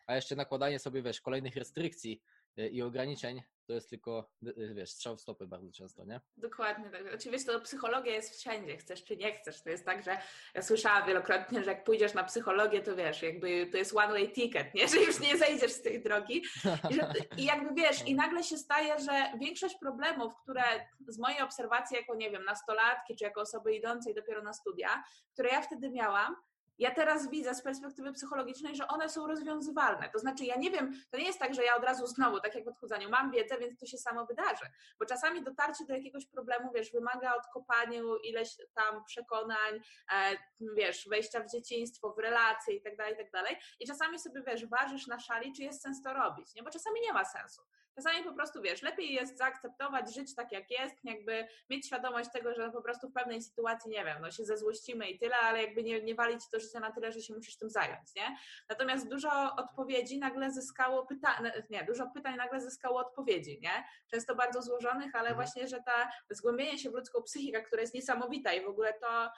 A jeszcze nakładanie sobie, wiesz, kolejnych restrykcji i ograniczeń to jest tylko, wiesz, strzał w stopy bardzo często, nie? Dokładnie tak. Oczywiście to psychologia jest wszędzie, chcesz czy nie chcesz. To jest tak, że ja słyszałam wielokrotnie, że jak pójdziesz na psychologię, to wiesz, jakby to jest one way ticket, nie? Że już nie zejdziesz z tej drogi. I, że, i jakby wiesz, i nagle się staje, że większość problemów, które z mojej obserwacji jako, nie wiem, nastolatki, czy jako osoby idącej dopiero na studia, które ja wtedy miałam, ja teraz widzę z perspektywy psychologicznej, że one są rozwiązywalne. To znaczy, ja nie wiem, to nie jest tak, że ja od razu znowu, tak jak w odchudzaniu, mam wiedzę, więc to się samo wydarzy. Bo czasami dotarcie do jakiegoś problemu, wiesz, wymaga odkopaniu ileś tam przekonań, e, wiesz, wejścia w dzieciństwo, w relacje i tak dalej, i tak dalej. I czasami sobie, wiesz, ważysz na szali, czy jest sens to robić, nie? Bo czasami nie ma sensu. Czasami po prostu, wiesz, lepiej jest zaakceptować, żyć tak jak jest, jakby mieć świadomość tego, że po prostu w pewnej sytuacji, nie wiem, no się zezłościmy i tyle, ale jakby nie, nie walić to życie na tyle, że się musisz tym zająć, nie? Natomiast dużo odpowiedzi nagle zyskało pytań, nie, dużo pytań nagle zyskało odpowiedzi, nie? Często bardzo złożonych, ale mhm. właśnie, że ta zgłębienie się w ludzką psychikę, która jest niesamowita i w ogóle to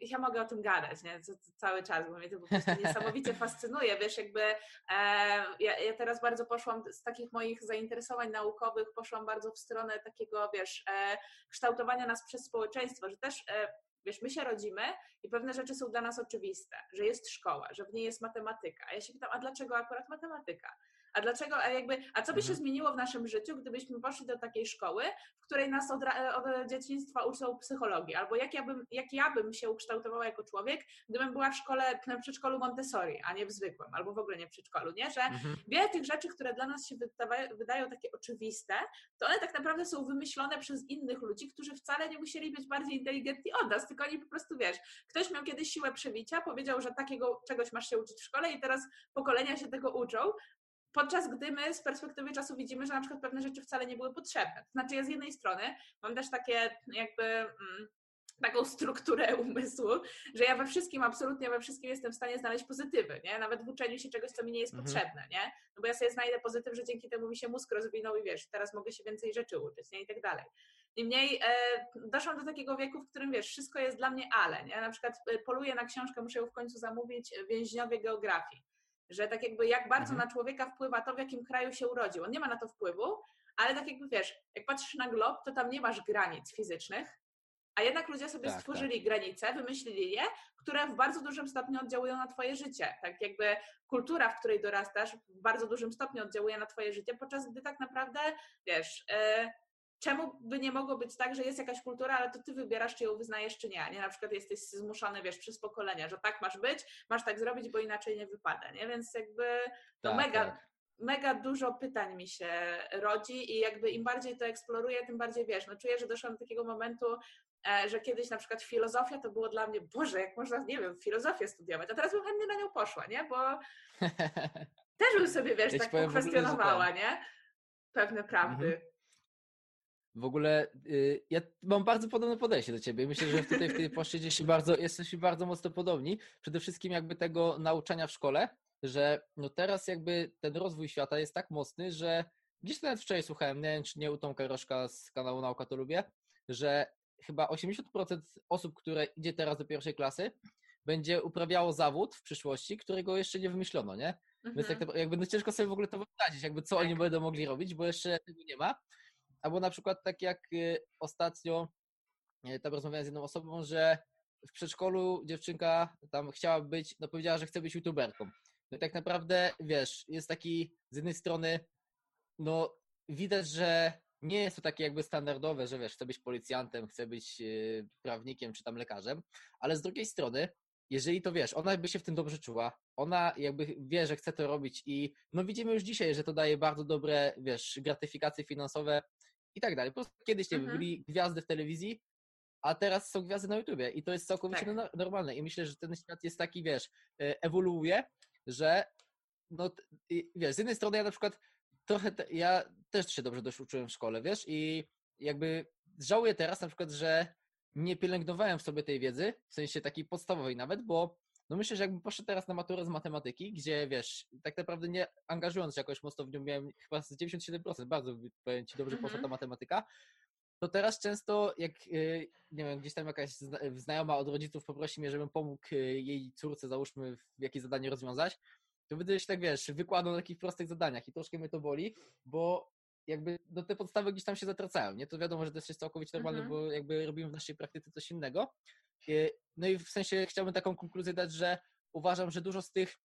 ja mogę o tym gadać, nie? Cały czas, bo mnie to po prostu niesamowicie fascynuje. Wiesz, jakby e, ja, ja, teraz bardzo poszłam z takich moich zainteresowań naukowych, poszłam bardzo w stronę takiego, wiesz, e, kształtowania nas przez społeczeństwo, że też e, wiesz, my się rodzimy i pewne rzeczy są dla nas oczywiste, że jest szkoła, że w niej jest matematyka. A ja się pytam, a dlaczego akurat matematyka? A dlaczego, a jakby, a co by się mhm. zmieniło w naszym życiu, gdybyśmy poszli do takiej szkoły, w której nas od, od dzieciństwa uczą psychologii? Albo jak ja, bym, jak ja bym się ukształtowała jako człowiek, gdybym była w szkole, w przedszkolu Montessori, a nie w zwykłym, albo w ogóle nie w przedszkolu, nie? Że mhm. wiele tych rzeczy, które dla nas się wydają takie oczywiste, to one tak naprawdę są wymyślone przez innych ludzi, którzy wcale nie musieli być bardziej inteligentni od nas, tylko oni po prostu, wiesz, ktoś miał kiedyś siłę przebicia, powiedział, że takiego czegoś masz się uczyć w szkole i teraz pokolenia się tego uczą, Podczas gdy my z perspektywy czasu widzimy, że na przykład pewne rzeczy wcale nie były potrzebne. To znaczy, ja z jednej strony mam też takie jakby. Mm, taką strukturę umysłu, że ja we wszystkim, absolutnie we wszystkim jestem w stanie znaleźć pozytywy, nie? Nawet w uczeniu się czegoś, co mi nie jest mhm. potrzebne, nie? No bo ja sobie znajdę pozytyw, że dzięki temu mi się mózg rozwinął i wiesz, teraz mogę się więcej rzeczy uczyć, nie? I tak dalej. Niemniej e, doszłam do takiego wieku, w którym wiesz, wszystko jest dla mnie ale, nie? Na przykład e, poluję na książkę, muszę ją w końcu zamówić, Więźniowie geografii że tak jakby jak bardzo mhm. na człowieka wpływa to, w jakim kraju się urodził. On nie ma na to wpływu, ale tak jakby wiesz, jak patrzysz na glob, to tam nie masz granic fizycznych, A jednak ludzie sobie Tak, stworzyli granice, wymyślili je, które w bardzo dużym stopniu oddziałują na twoje życie. Tak jakby kultura, w której dorastasz, w bardzo dużym stopniu oddziałuje na twoje życie, podczas gdy tak naprawdę, wiesz, e, czemu by nie mogło być tak, że jest jakaś kultura, ale to ty wybierasz, czy ją wyznajesz, czy nie. Nie na przykład jesteś zmuszony, wiesz, przez pokolenia, że tak masz być, masz tak zrobić, bo inaczej nie wypada, nie? Więc jakby Tak, mega, tak. mega dużo pytań mi się rodzi i jakby im bardziej to eksploruję, tym bardziej wiesz, no czuję, że doszłam do takiego momentu, e, że kiedyś na przykład filozofia to było dla mnie, Boże, jak można, nie wiem, filozofię studiować, a teraz bym chętnie na nią poszła, nie? Bo też bym sobie, wiesz, Ja tak pokwestionowała, ten- nie? Pewne prawdy. Mhm. W ogóle y, ja mam bardzo podobne podejście do ciebie. Myślę, że tutaj w tej płaszczyźnie się bardzo, jesteśmy bardzo mocno podobni. Przede wszystkim jakby tego nauczania w szkole, że no teraz jakby ten rozwój świata jest tak mocny, że gdzieś nawet wczoraj słuchałem, nie wiem czy nie u Tomka Rożka z kanału Nauka to lubię, że chyba 80% osób, które idzie teraz do pierwszej klasy, będzie uprawiało zawód w przyszłości, którego jeszcze nie wymyślono, nie? Więc Mhm. tak, naprawdę jakby no ciężko sobie w ogóle to wyobrazić, jakby co oni Tak. będą mogli robić, bo jeszcze tego nie ma. Albo na przykład tak jak y, ostatnio y, tam rozmawiałem z jedną osobą, że w przedszkolu dziewczynka tam chciała być, no powiedziała, że chce być youtuberką. No i tak naprawdę, wiesz, jest taki z jednej strony, no widać, że nie jest to takie jakby standardowe, że wiesz, chce być policjantem, chce być y, prawnikiem czy tam lekarzem, ale z drugiej strony, jeżeli to wiesz, ona by się w tym dobrze czuła, ona jakby wie, że chce to robić i no widzimy już dzisiaj, że to daje bardzo dobre, wiesz, gratyfikacje finansowe i tak dalej. Po prostu kiedyś nie Mhm. byli gwiazdy w telewizji, a teraz są gwiazdy na YouTubie i to jest całkowicie Tak. no- normalne i myślę, że ten świat jest taki, wiesz, e, ewoluuje, że no wiesz, z jednej strony ja na przykład trochę, te, ja też się dobrze dość uczyłem w szkole, wiesz, i jakby żałuję teraz na przykład, że nie pielęgnowałem w sobie tej wiedzy, w sensie takiej podstawowej nawet, bo no myślę, że jakbym poszedł teraz na maturę z matematyki, gdzie wiesz, tak naprawdę nie angażując się jakoś mocno w nią, miałem chyba z 97%, bardzo powiem ci dobrze poszła Mhm. ta matematyka, to teraz często jak, y, nie wiem, gdzieś tam jakaś zna- znajoma od rodziców poprosi mnie, żebym pomógł y, jej córce, załóżmy, w jakieś zadanie rozwiązać, to wydaje się tak, wiesz, wykładam na takich prostych zadaniach i troszkę mnie to boli, bo jakby no te podstawy gdzieś tam się zatracają, nie? To wiadomo, że to jest całkowicie normalne, Mhm. bo jakby robimy w naszej praktyce coś innego. Y, No i w sensie chciałbym taką konkluzję dać, że uważam, że dużo z tych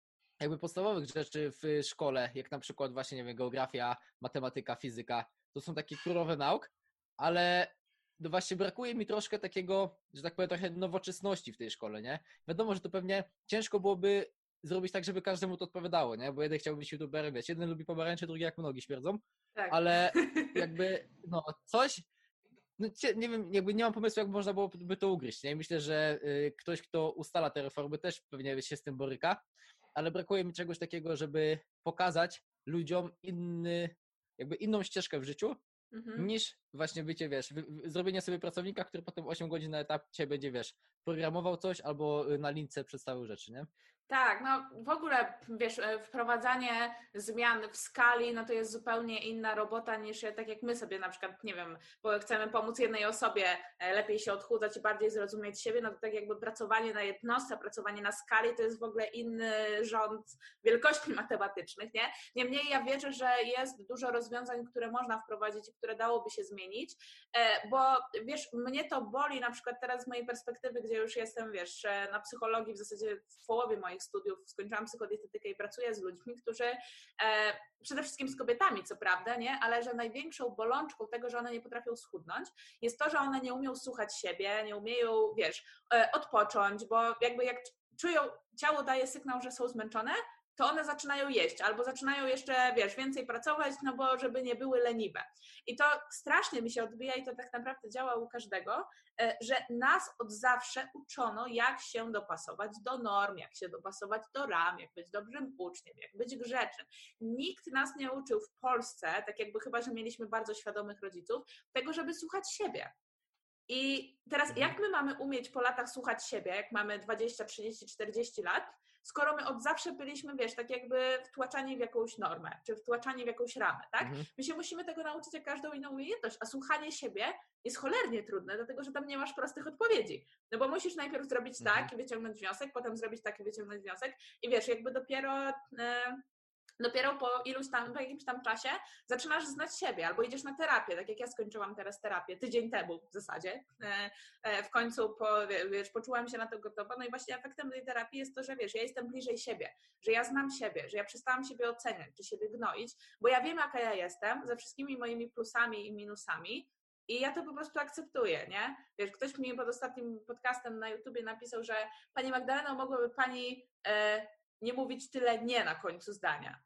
jakby podstawowych rzeczy w szkole, jak na przykład właśnie, nie wiem, geografia, matematyka, fizyka, to są takie królowe nauk, ale no właśnie brakuje mi troszkę takiego, że tak powiem, trochę nowoczesności w tej szkole, nie? Wiadomo, że to pewnie ciężko byłoby zrobić tak, żeby każdemu to odpowiadało, nie? Bo jeden chciał być youtuberem, wiesz, jeden lubi pomarańcze, drugi jak mu nogi śmierdzą, tak. ale jakby, no, coś, no, nie wiem, jakby nie mam pomysłu, jak można byłoby to ugryźć, nie? Myślę, że y, ktoś, kto ustala te reformy, też pewnie się z tym boryka, ale brakuje mi czegoś takiego, żeby pokazać ludziom inny, jakby inną ścieżkę w życiu, Mhm. niż właśnie bycie, wiesz, zrobienie sobie pracownika, który potem 8 godzin na etapie będzie, wiesz, programował coś albo y, na lince przedstawił rzeczy, nie? Tak, no w ogóle wiesz, e, wprowadzanie zmian w skali, no to jest zupełnie inna robota niż e, tak jak my sobie na przykład, nie wiem, bo chcemy pomóc jednej osobie e, lepiej się odchudzać i bardziej zrozumieć siebie, no to tak jakby pracowanie na jednostce, pracowanie na skali to jest w ogóle inny rząd wielkości matematycznych, nie? Niemniej ja wierzę, że jest dużo rozwiązań, które można wprowadzić i które dałoby się zmienić, e, bo wiesz, mnie to boli na przykład teraz z mojej perspektywy, gdzie już jestem, wiesz, e, na psychologii w zasadzie w połowie moich studiów, skończyłam psychodietetykę i pracuję z ludźmi, którzy e, przede wszystkim z kobietami, co prawda, nie, ale że największą bolączką tego, że one nie potrafią schudnąć, jest to, że one nie umieją słuchać siebie, nie umieją, wiesz, odpocząć, bo jakby jak czują, ciało daje sygnał, że są zmęczone, to one zaczynają jeść albo zaczynają jeszcze, wiesz, więcej pracować, no bo żeby nie były leniwe. I to strasznie mi się odbija i to tak naprawdę działa u każdego, e, że nas od zawsze uczono, jak się dopasować do norm, jak się dopasować do ram, jak być dobrym uczniem, jak być grzecznym. Nikt nas nie uczył w Polsce, tak jakby chyba, że mieliśmy bardzo świadomych rodziców, tego, żeby słuchać siebie. I teraz Mhm. jak my mamy umieć po latach słuchać siebie, jak mamy 20, 30, 40 lat, skoro my od zawsze byliśmy, wiesz, tak jakby wtłaczani w jakąś normę, czy wtłaczani w jakąś ramę, tak? Mhm. My się musimy tego nauczyć jak każdą inną umiejętność, a słuchanie siebie jest cholernie trudne, dlatego że tam nie masz prostych odpowiedzi. No bo musisz najpierw zrobić Mhm. tak i wyciągnąć wniosek, potem zrobić tak i wyciągnąć wniosek i wiesz, jakby dopiero... E, dopiero po iluś tam, po jakimś tam czasie zaczynasz znać siebie, albo idziesz na terapię, tak jak ja skończyłam teraz terapię tydzień temu w zasadzie. E, e, w końcu po, wiesz, poczułam się na to gotowa, no i właśnie efektem tej terapii jest to, że wiesz, ja jestem bliżej siebie, że ja znam siebie, że ja przestałam siebie oceniać, czy siebie gnoić, bo ja wiem, jaka ja jestem, ze wszystkimi moimi plusami i minusami, i ja to po prostu akceptuję, nie? Wiesz, ktoś mi pod ostatnim podcastem na YouTubie napisał, że Pani Magdalena, mogłaby Pani e, nie mówić tyle nie na końcu zdania.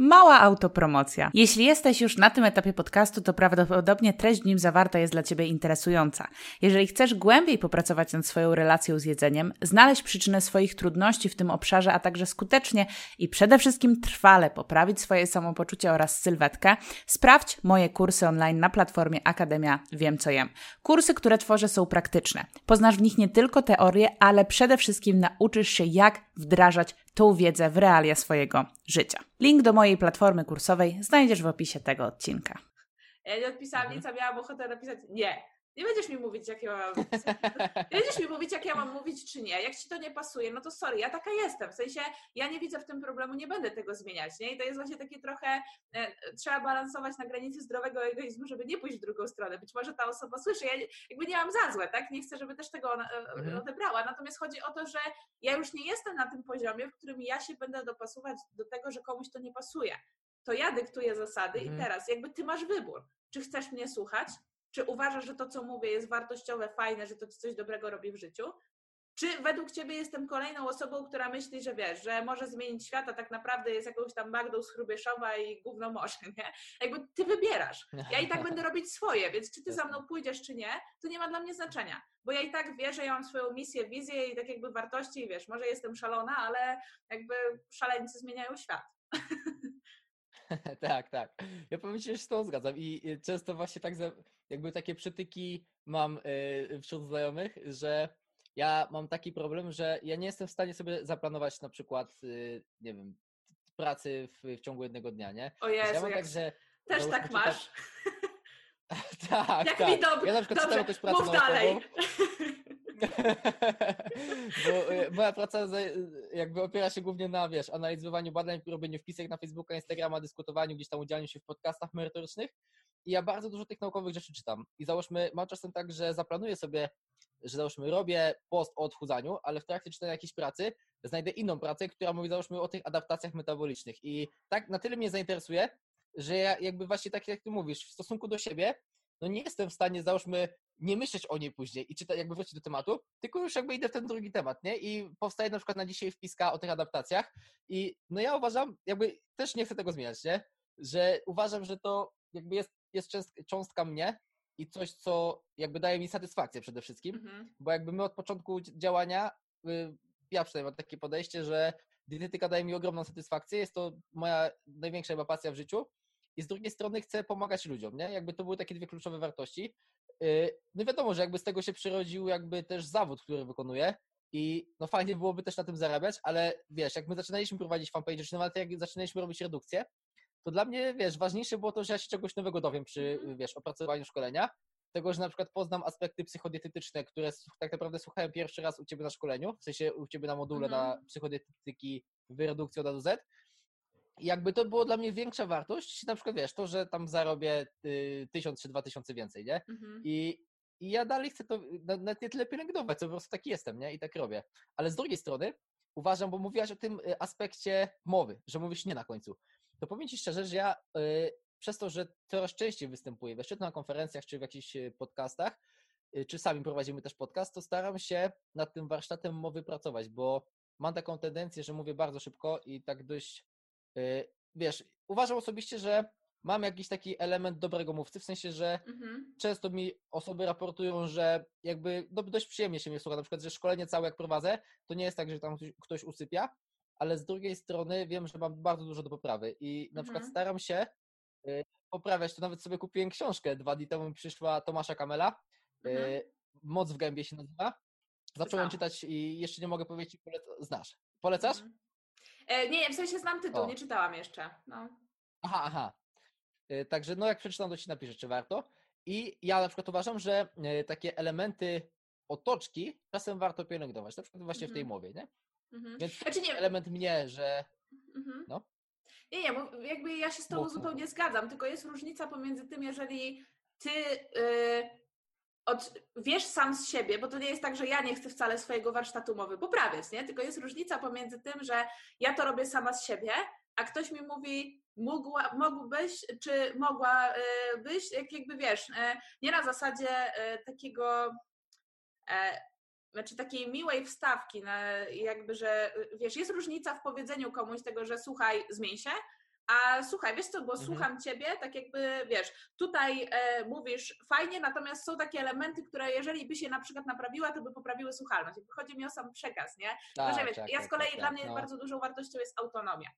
Mała autopromocja. Jeśli jesteś już na tym etapie podcastu, to prawdopodobnie treść w nim zawarta jest dla Ciebie interesująca. Jeżeli chcesz głębiej popracować nad swoją relacją z jedzeniem, znaleźć przyczynę swoich trudności w tym obszarze, a także skutecznie i przede wszystkim trwale poprawić swoje samopoczucie oraz sylwetkę, sprawdź moje kursy online na platformie Akademia Wiem Co Jem. Kursy, które tworzę są praktyczne. Poznasz w nich nie tylko teorię, ale przede wszystkim nauczysz się jak wdrażać tą wiedzę w realia swojego życia. Link do mojej platformy kursowej znajdziesz w opisie tego odcinka. Ja nie odpisałam mhm. nic, a miałam ochotę napisać nie. Nie będziesz mi mówić, jak ja mam Nie będziesz mi mówić, jak ja mam mówić, czy nie. Jak ci to nie pasuje, no to sorry, ja taka jestem. W sensie ja nie widzę w tym problemu, nie będę tego zmieniać. Nie? I to jest właśnie takie trochę, e, trzeba balansować na granicy zdrowego egoizmu, żeby nie pójść w drugą stronę. Być może ta osoba słyszy, ja jakby nie mam za złe, tak? Nie chcę, żeby też tego ona, e, mhm. odebrała. Natomiast chodzi o to, że ja już nie jestem na tym poziomie, w którym ja się będę dopasować do tego, że komuś to nie pasuje. To ja dyktuję zasady mhm. i teraz jakby ty masz wybór. Czy chcesz mnie słuchać, czy uważasz, że to, co mówię, jest wartościowe, fajne, że to ci coś dobrego robi w życiu? Czy według Ciebie jestem kolejną osobą, która myśli, że wiesz, że może zmienić świat, a tak naprawdę jest jakąś tam Magdą z Chrubieszowa i gówno może, nie? Jakby Ty wybierasz. Ja i tak będę robić swoje, więc czy Ty za mną pójdziesz, czy nie, to nie ma dla mnie znaczenia. Bo ja i tak wierzę, że ja mam swoją misję, wizję i tak jakby wartości i wiesz, może jestem szalona, ale jakby szaleńcy zmieniają świat. tak, tak. Ja powiem Ci, że się z tą zgadzam i często właśnie tak jakby takie przytyki mam y, wśród znajomych, że ja mam taki problem, że ja nie jestem w stanie sobie zaplanować na przykład, y, nie wiem, pracy w, w ciągu jednego dnia, nie? O Jezu, ja mam tak, że też tak masz. tak, Jak tak. mi dob- ja na przykład dobrze, jakąś pracę mów dalej. Bo y, moja praca jakby opiera się głównie na, wiesz, analizowaniu badań, robieniu wpisek na Facebooka, Instagrama, dyskutowaniu, gdzieś tam udziałaniu się w podcastach merytorycznych i ja bardzo dużo tych naukowych rzeczy czytam. I załóżmy, mam czasem tak, że zaplanuję sobie, że załóżmy robię post o odchudzaniu, ale w trakcie czytania jakiejś pracy znajdę inną pracę, która mówi załóżmy o tych adaptacjach metabolicznych. I tak na tyle mnie zainteresuje, że ja jakby właśnie tak jak ty mówisz, w stosunku do siebie, no nie jestem w stanie załóżmy nie myśleć o niej później i czytać, jakby wrócić do tematu, tylko już jakby idę w ten drugi temat, nie? I powstaje na przykład na dzisiaj wpiska o tych adaptacjach i no ja uważam, jakby też nie chcę tego zmieniać, nie? Że uważam, że to jakby jest jest cząstka mnie i coś, co jakby daje mi satysfakcję przede wszystkim, mhm. bo jakby my od początku działania, y, ja przynajmniej mam takie podejście, że dietetyka daje mi ogromną satysfakcję, jest to moja największa chyba pasja w życiu i z drugiej strony chcę pomagać ludziom, nie? Jakby to były takie dwie kluczowe wartości. Y, no wiadomo, że jakby z tego się przyrodził jakby też zawód, który wykonuję i no fajnie byłoby też na tym zarabiać, ale wiesz, jak my zaczynaliśmy prowadzić fanpage, czy nawet jak zaczynaliśmy robić redukcję, to dla mnie, wiesz, ważniejsze było to, że ja się czegoś nowego dowiem przy, mhm. wiesz, opracowaniu szkolenia, tego, że na przykład poznam aspekty psychodietetyczne, które tak naprawdę słuchałem pierwszy raz u Ciebie na szkoleniu, w sensie u Ciebie na module mhm. na psychodietetyki w redukcji od A do Z. I jakby to było dla mnie większa wartość, na przykład wiesz, to, że tam zarobię y, tysiąc czy dwa tysiące więcej, nie? Mhm. I, I ja dalej chcę to nawet nie tyle pielęgnować, co po prostu taki jestem, nie? I tak robię. Ale z drugiej strony uważam, bo mówiłaś o tym y, aspekcie mowy, że mówisz nie na końcu to powiem Ci szczerze, że ja y, przez to, że coraz częściej występuję, to na konferencjach, czy w jakichś y, podcastach, y, czy sami prowadzimy też podcast, to staram się nad tym warsztatem mowy pracować, bo mam taką tendencję, że mówię bardzo szybko i tak dość, wiesz, uważam osobiście, że mam jakiś taki element dobrego mówcy, w sensie, że mhm. często mi osoby raportują, że jakby no, dość przyjemnie się mnie słucha, na przykład, że szkolenie całe jak prowadzę, to nie jest tak, że tam ktoś usypia, ale z drugiej strony wiem, że mam bardzo dużo do poprawy i na mhm. przykład staram się y, poprawiać, to nawet sobie kupiłem książkę, dwa dni temu przyszła Tomasza Kamela, y, mhm. Moc w gębie się nazywa. Zacząłem znam. czytać i jeszcze nie mogę powiedzieć, polec- znasz. Polecasz? Mhm. E, nie, w sensie znam tytuł, o. nie czytałam jeszcze. No. Aha, aha. E, także no jak przeczytam, to ci napiszę, czy warto. I ja na przykład uważam, że takie elementy otoczki czasem warto pielęgnować, na przykład właśnie w tej mowie, nie? Mhm. Więc znaczy nie... element mnie, że. Mhm. No. Nie, nie, bo jakby ja się z Tobą zupełnie zgadzam, tylko jest różnica pomiędzy tym, jeżeli Ty y, od, wiesz sam z siebie, bo to nie jest tak, że ja nie chcę wcale swojego warsztatu mowy poprawiać, nie? Tylko jest różnica pomiędzy tym, że ja to robię sama z siebie, a ktoś mi mówi, mógła, mógłbyś, czy mogłabyś, jak jakby wiesz, y, nie na zasadzie y, takiego e, znaczy takiej miłej wstawki, jakby, że wiesz, jest różnica w powiedzeniu komuś tego, że słuchaj, zmień się, a słuchaj, wiesz co, bo Mhm. słucham ciebie, tak jakby, wiesz, tutaj e, mówisz fajnie, natomiast są takie elementy, które jeżeli by się na przykład naprawiła, to by poprawiły słuchalność. Jakby chodzi mi o sam przekaz, nie? Że Tak, wiesz, tak, ja tak, z kolei tak, dla tak, mnie no. bardzo dużą wartością jest autonomia.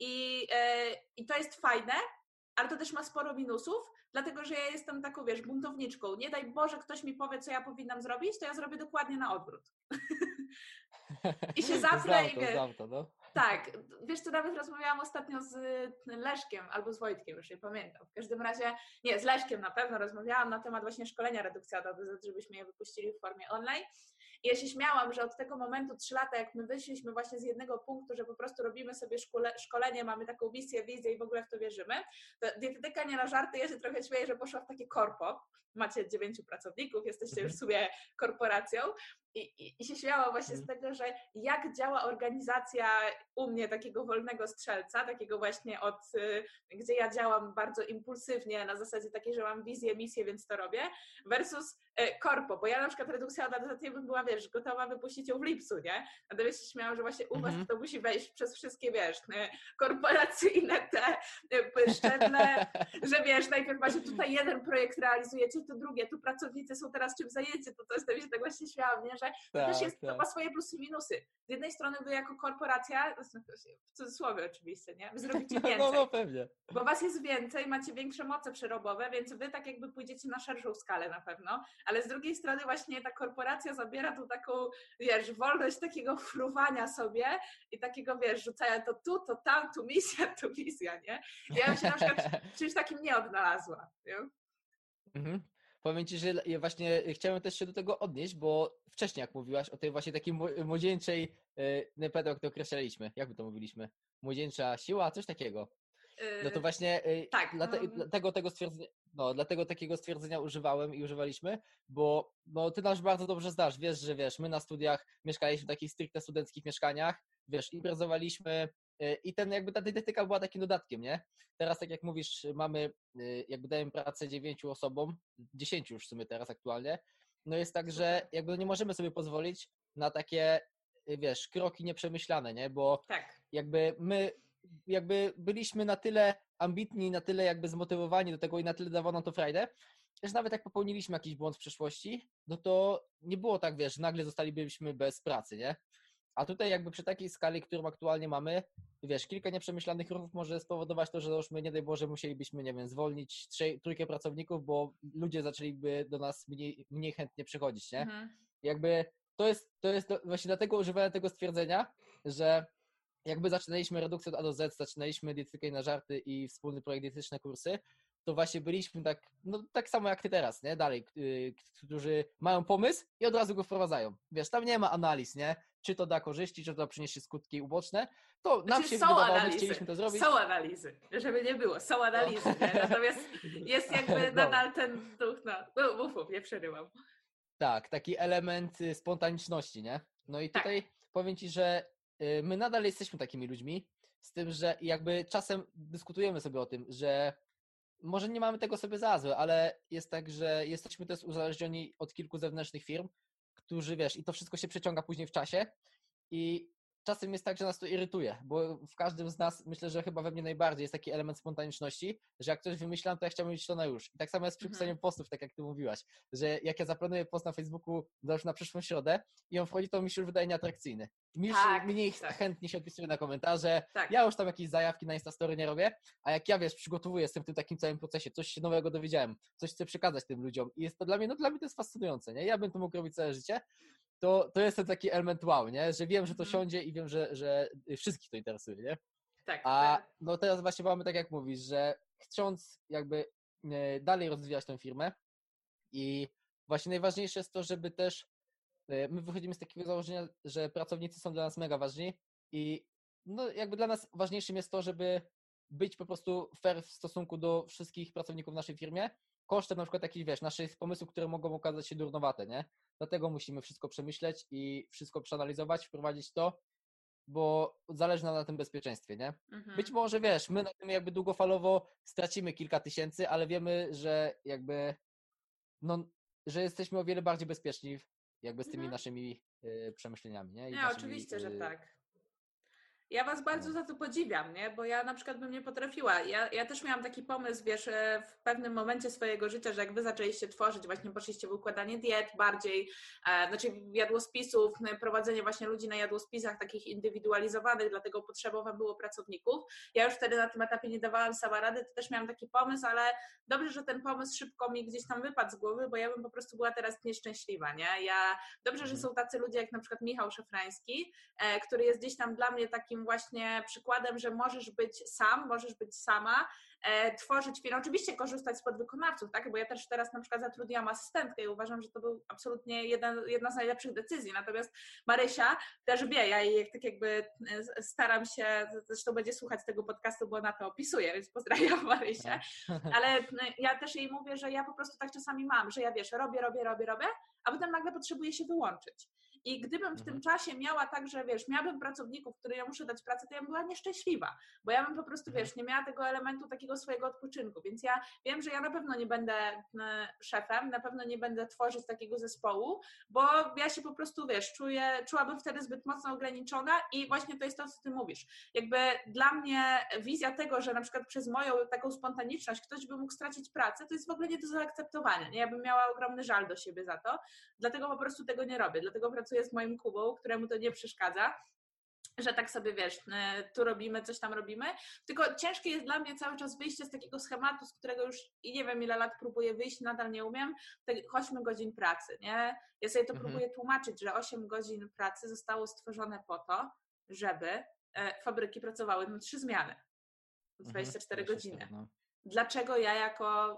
I, e, I to jest fajne, ale to też ma sporo minusów, dlatego że ja jestem taką, wiesz, buntowniczką. Nie daj Boże, ktoś mi powie, co ja powinnam zrobić, to ja zrobię dokładnie na odwrót. I się Znam i to, no. tak, wiesz, tu nawet rozmawiałam ostatnio z Leszkiem albo z Wojtkiem, już nie pamiętam. W każdym razie, nie, z Leszkiem na pewno rozmawiałam na temat właśnie szkolenia redukcja do żebyśmy je wypuścili w formie online. Ja się śmiałam, że od tego momentu, trzy lata, jak my wyszliśmy właśnie z jednego punktu, że po prostu robimy sobie szkole, szkolenie, mamy taką misję, wizję i w ogóle w to wierzymy, to dietetyka nie na żarty, ja się trochę śmieję, że poszła w takie korpo. Macie dziewięciu pracowników, jesteście już w sumie korporacją i, i, i się śmiałam właśnie z tego, że jak działa organizacja u mnie takiego wolnego strzelca, takiego właśnie od, y, gdzie ja działam bardzo impulsywnie na zasadzie takiej, że mam wizję, misję, więc to robię, versus e, korpo, bo ja na przykład redukcja od ADZ bym była, wiesz, gotowa wypuścić ją w lipcu, nie? Natomiast się śmiałam, że właśnie u was Mhm. to musi wejść przez wszystkie, wiesz, e, korporacyjne te e, szczeble, że wiesz, najpierw macie tutaj jeden projekt realizujecie, to drugie, tu pracownicy są teraz czym zajęci, to tam się tak właśnie śmiałam, nie? Że to też Tak, jest, to tak. ma swoje plusy i minusy. Z jednej strony wy jako korporacja, w cudzysłowie oczywiście, nie? Wy zrobicie No, więcej, no, no pewnie. bo was jest więcej, macie większe moce przerobowe, więc wy tak jakby pójdziecie na szerszą skalę na pewno, ale z drugiej strony właśnie ta korporacja zabiera tą taką, wiesz, wolność takiego fruwania sobie i takiego, wiesz, rzucania to tu, to tam, tu misja, tu wizja, nie? Ja bym się na przykład czymś takim nie odnalazła, nie? Mhm. Powiem Ci, że właśnie chciałem też się do tego odnieść, bo wcześniej jak mówiłaś o tej właśnie takiej mło- młodzieńczej, e, nie pamiętam jak to określaliśmy, jak my to mówiliśmy, młodzieńcza siła, coś takiego. No to właśnie e, tak, dlate, no. dlatego, tego stwierdzenia, no, dlatego takiego stwierdzenia używałem i używaliśmy, bo no, Ty nas bardzo dobrze znasz, wiesz, że wiesz, my na studiach mieszkaliśmy w takich stricte studenckich mieszkaniach, wiesz, imprezowaliśmy e, i ten jakby ta dietetyka była takim dodatkiem, nie? Teraz tak jak mówisz, mamy, e, jakby dajemy pracę dziewięciu osobom, dziesięciu już w sumie teraz aktualnie, no jest tak, że jakby nie możemy sobie pozwolić na takie, e, wiesz, kroki nieprzemyślane, nie? Bo tak. jakby my jakby byliśmy na tyle ambitni, na tyle jakby zmotywowani do tego i na tyle dawało nam to frajdę, że nawet jak popełniliśmy jakiś błąd w przeszłości, no to nie było tak, wiesz, nagle zostalibyśmy bez pracy, nie? A tutaj jakby przy takiej skali, którą aktualnie mamy, wiesz, kilka nieprzemyślanych ruchów może spowodować to, że załóżmy, nie daj Boże, musielibyśmy, nie wiem, zwolnić trzej, trójkę pracowników, bo ludzie zaczęliby do nas mniej, mniej chętnie przychodzić, nie? Mhm. jakby to jest, to jest do, właśnie dlatego używałem tego stwierdzenia, że jakby zaczynaliśmy redukcję od A do Z, zaczynaliśmy dietetykę na żarty i wspólny projekt dietetyczne kursy, to właśnie byliśmy tak, no tak samo jak ty teraz, nie? Dalej, y, którzy mają pomysł i od razu go wprowadzają. Wiesz, tam nie ma analiz, nie? Czy to da korzyści, czy to przyniesie skutki uboczne, to nam Znaczy, się są wydawało, analizy, chcieliśmy to zrobić. Są analizy, żeby nie było, są analizy, nie? natomiast jest jakby No. nadal ten duch, no, no mów, mów, nie przeryłam. Tak, taki element y, spontaniczności, nie? No i Tak. tutaj powiem Ci, że y, my nadal jesteśmy takimi ludźmi, z tym, że jakby czasem dyskutujemy sobie o tym, że może nie mamy tego sobie za złe, ale jest tak, że jesteśmy też uzależnieni od kilku zewnętrznych firm, którzy, wiesz, i to wszystko się przeciąga później w czasie. I czasem jest tak, że nas to irytuje, bo w każdym z nas, myślę, że chyba we mnie najbardziej jest taki element spontaniczności, że jak coś wymyślam, to ja chciałbym mieć to na już. I tak samo jest przy Mhm. pisaniu postów, tak jak ty mówiłaś, że jak ja zaplanuję post na Facebooku załóżmy na przyszłą środę i on wchodzi, to mi się już wydaje nieatrakcyjny. Mi już Tak, mniej tak. chętnie się odpisuje na komentarze, Tak. ja już tam jakieś zajawki na Instastory nie robię, a jak ja, wiesz, przygotowuję, jestem w tym takim całym procesie, coś się nowego dowiedziałem, coś chcę przekazać tym ludziom i jest to dla mnie, no dla mnie to jest fascynujące, nie? Ja bym to mógł robić całe życie, to, to jest ten taki element wow, nie? Że wiem, że to Mhm. siądzie i wiem, że, że wszystkich to interesuje, nie? tak, A tak. no teraz właśnie mamy tak jak mówisz, że chcąc jakby e, dalej rozwijać tę firmę i właśnie najważniejsze jest to, żeby też e, my wychodzimy z takiego założenia, że pracownicy są dla nas mega ważni i no jakby dla nas ważniejszym jest to, żeby być po prostu fair w stosunku do wszystkich pracowników w naszej firmie, kosztem na przykład takich, wiesz, naszych pomysłów, które mogą okazać się durnowate, nie? Dlatego musimy wszystko przemyśleć i wszystko przeanalizować, wprowadzić to, bo zależy nam na tym bezpieczeństwie, nie? Mhm. Być może, wiesz, my na tym jakby długofalowo stracimy kilka tysięcy, ale wiemy, że jakby, no, że jesteśmy o wiele bardziej bezpieczni jakby z tymi mhm. naszymi y, przemyśleniami, nie? I nie, naszymi, oczywiście, że y, tak. Ja Was bardzo no. za to podziwiam, nie? bo ja na przykład bym nie potrafiła. Ja, ja też miałam taki pomysł, wiesz, e, w pewnym momencie swojego życia, że jak Wy zaczęliście tworzyć, właśnie poszliście w układanie diet bardziej, e, znaczy jadłospisów, prowadzenie właśnie ludzi na jadłospisach takich indywidualizowanych, dlatego potrzeba było pracowników. Ja już wtedy na tym etapie nie dawałam sama rady, to też miałam taki pomysł, ale dobrze, że ten pomysł szybko mi gdzieś tam wypadł z głowy, bo ja bym po prostu była teraz nieszczęśliwa, nie? Ja, dobrze, że mhm. są tacy ludzie jak na przykład Michał Szefrański, e, który jest gdzieś tam dla mnie takim takim właśnie przykładem, że możesz być sam, możesz być sama, e, tworzyć firmę. Oczywiście korzystać z podwykonawców, tak? Bo ja też teraz na przykład zatrudniłam asystentkę i uważam, że to był absolutnie jeden, jedna z najlepszych decyzji. Natomiast Marysia też wie, ja jej tak jakby e, staram się, zresztą będzie słuchać tego podcastu, bo ona to opisuje, więc pozdrawiam Marysię. Tak. Ale e, ja też jej mówię, że ja po prostu tak czasami mam, że ja wiesz, robię, robię, robię, robię, a potem nagle potrzebuję się wyłączyć. I gdybym w tym mhm. czasie miała tak, że wiesz, miałabym pracowników, które ja muszę dać pracę, to ja bym była nieszczęśliwa, bo ja bym po prostu, mhm. wiesz, nie miała tego elementu takiego swojego odpoczynku. Więc ja wiem, że ja na pewno nie będę e, szefem, na pewno nie będę tworzyć takiego zespołu, bo ja się po prostu, wiesz, czuję, czułabym wtedy zbyt mocno ograniczona i właśnie to jest to, co ty mówisz. Jakby dla mnie wizja tego, że na przykład przez moją taką spontaniczność ktoś by mógł stracić pracę, to jest w ogóle nie do zaakceptowania. Nie? Ja bym miała ogromny żal do siebie za to, dlatego po prostu tego nie robię, dlatego pracuję z moim Kubą, któremu to nie przeszkadza że tak sobie wiesz, e, tu robimy, coś tam robimy. Tylko ciężkie jest dla mnie cały czas wyjście z takiego schematu, z którego już i nie wiem ile lat próbuję wyjść, nadal nie umiem, te 8 godzin pracy, nie? Ja sobie to mhm. próbuję tłumaczyć, że 8 godzin pracy zostało stworzone po to, żeby e, fabryki pracowały na trzy zmiany. 24 mhm. godziny. No. Dlaczego ja jako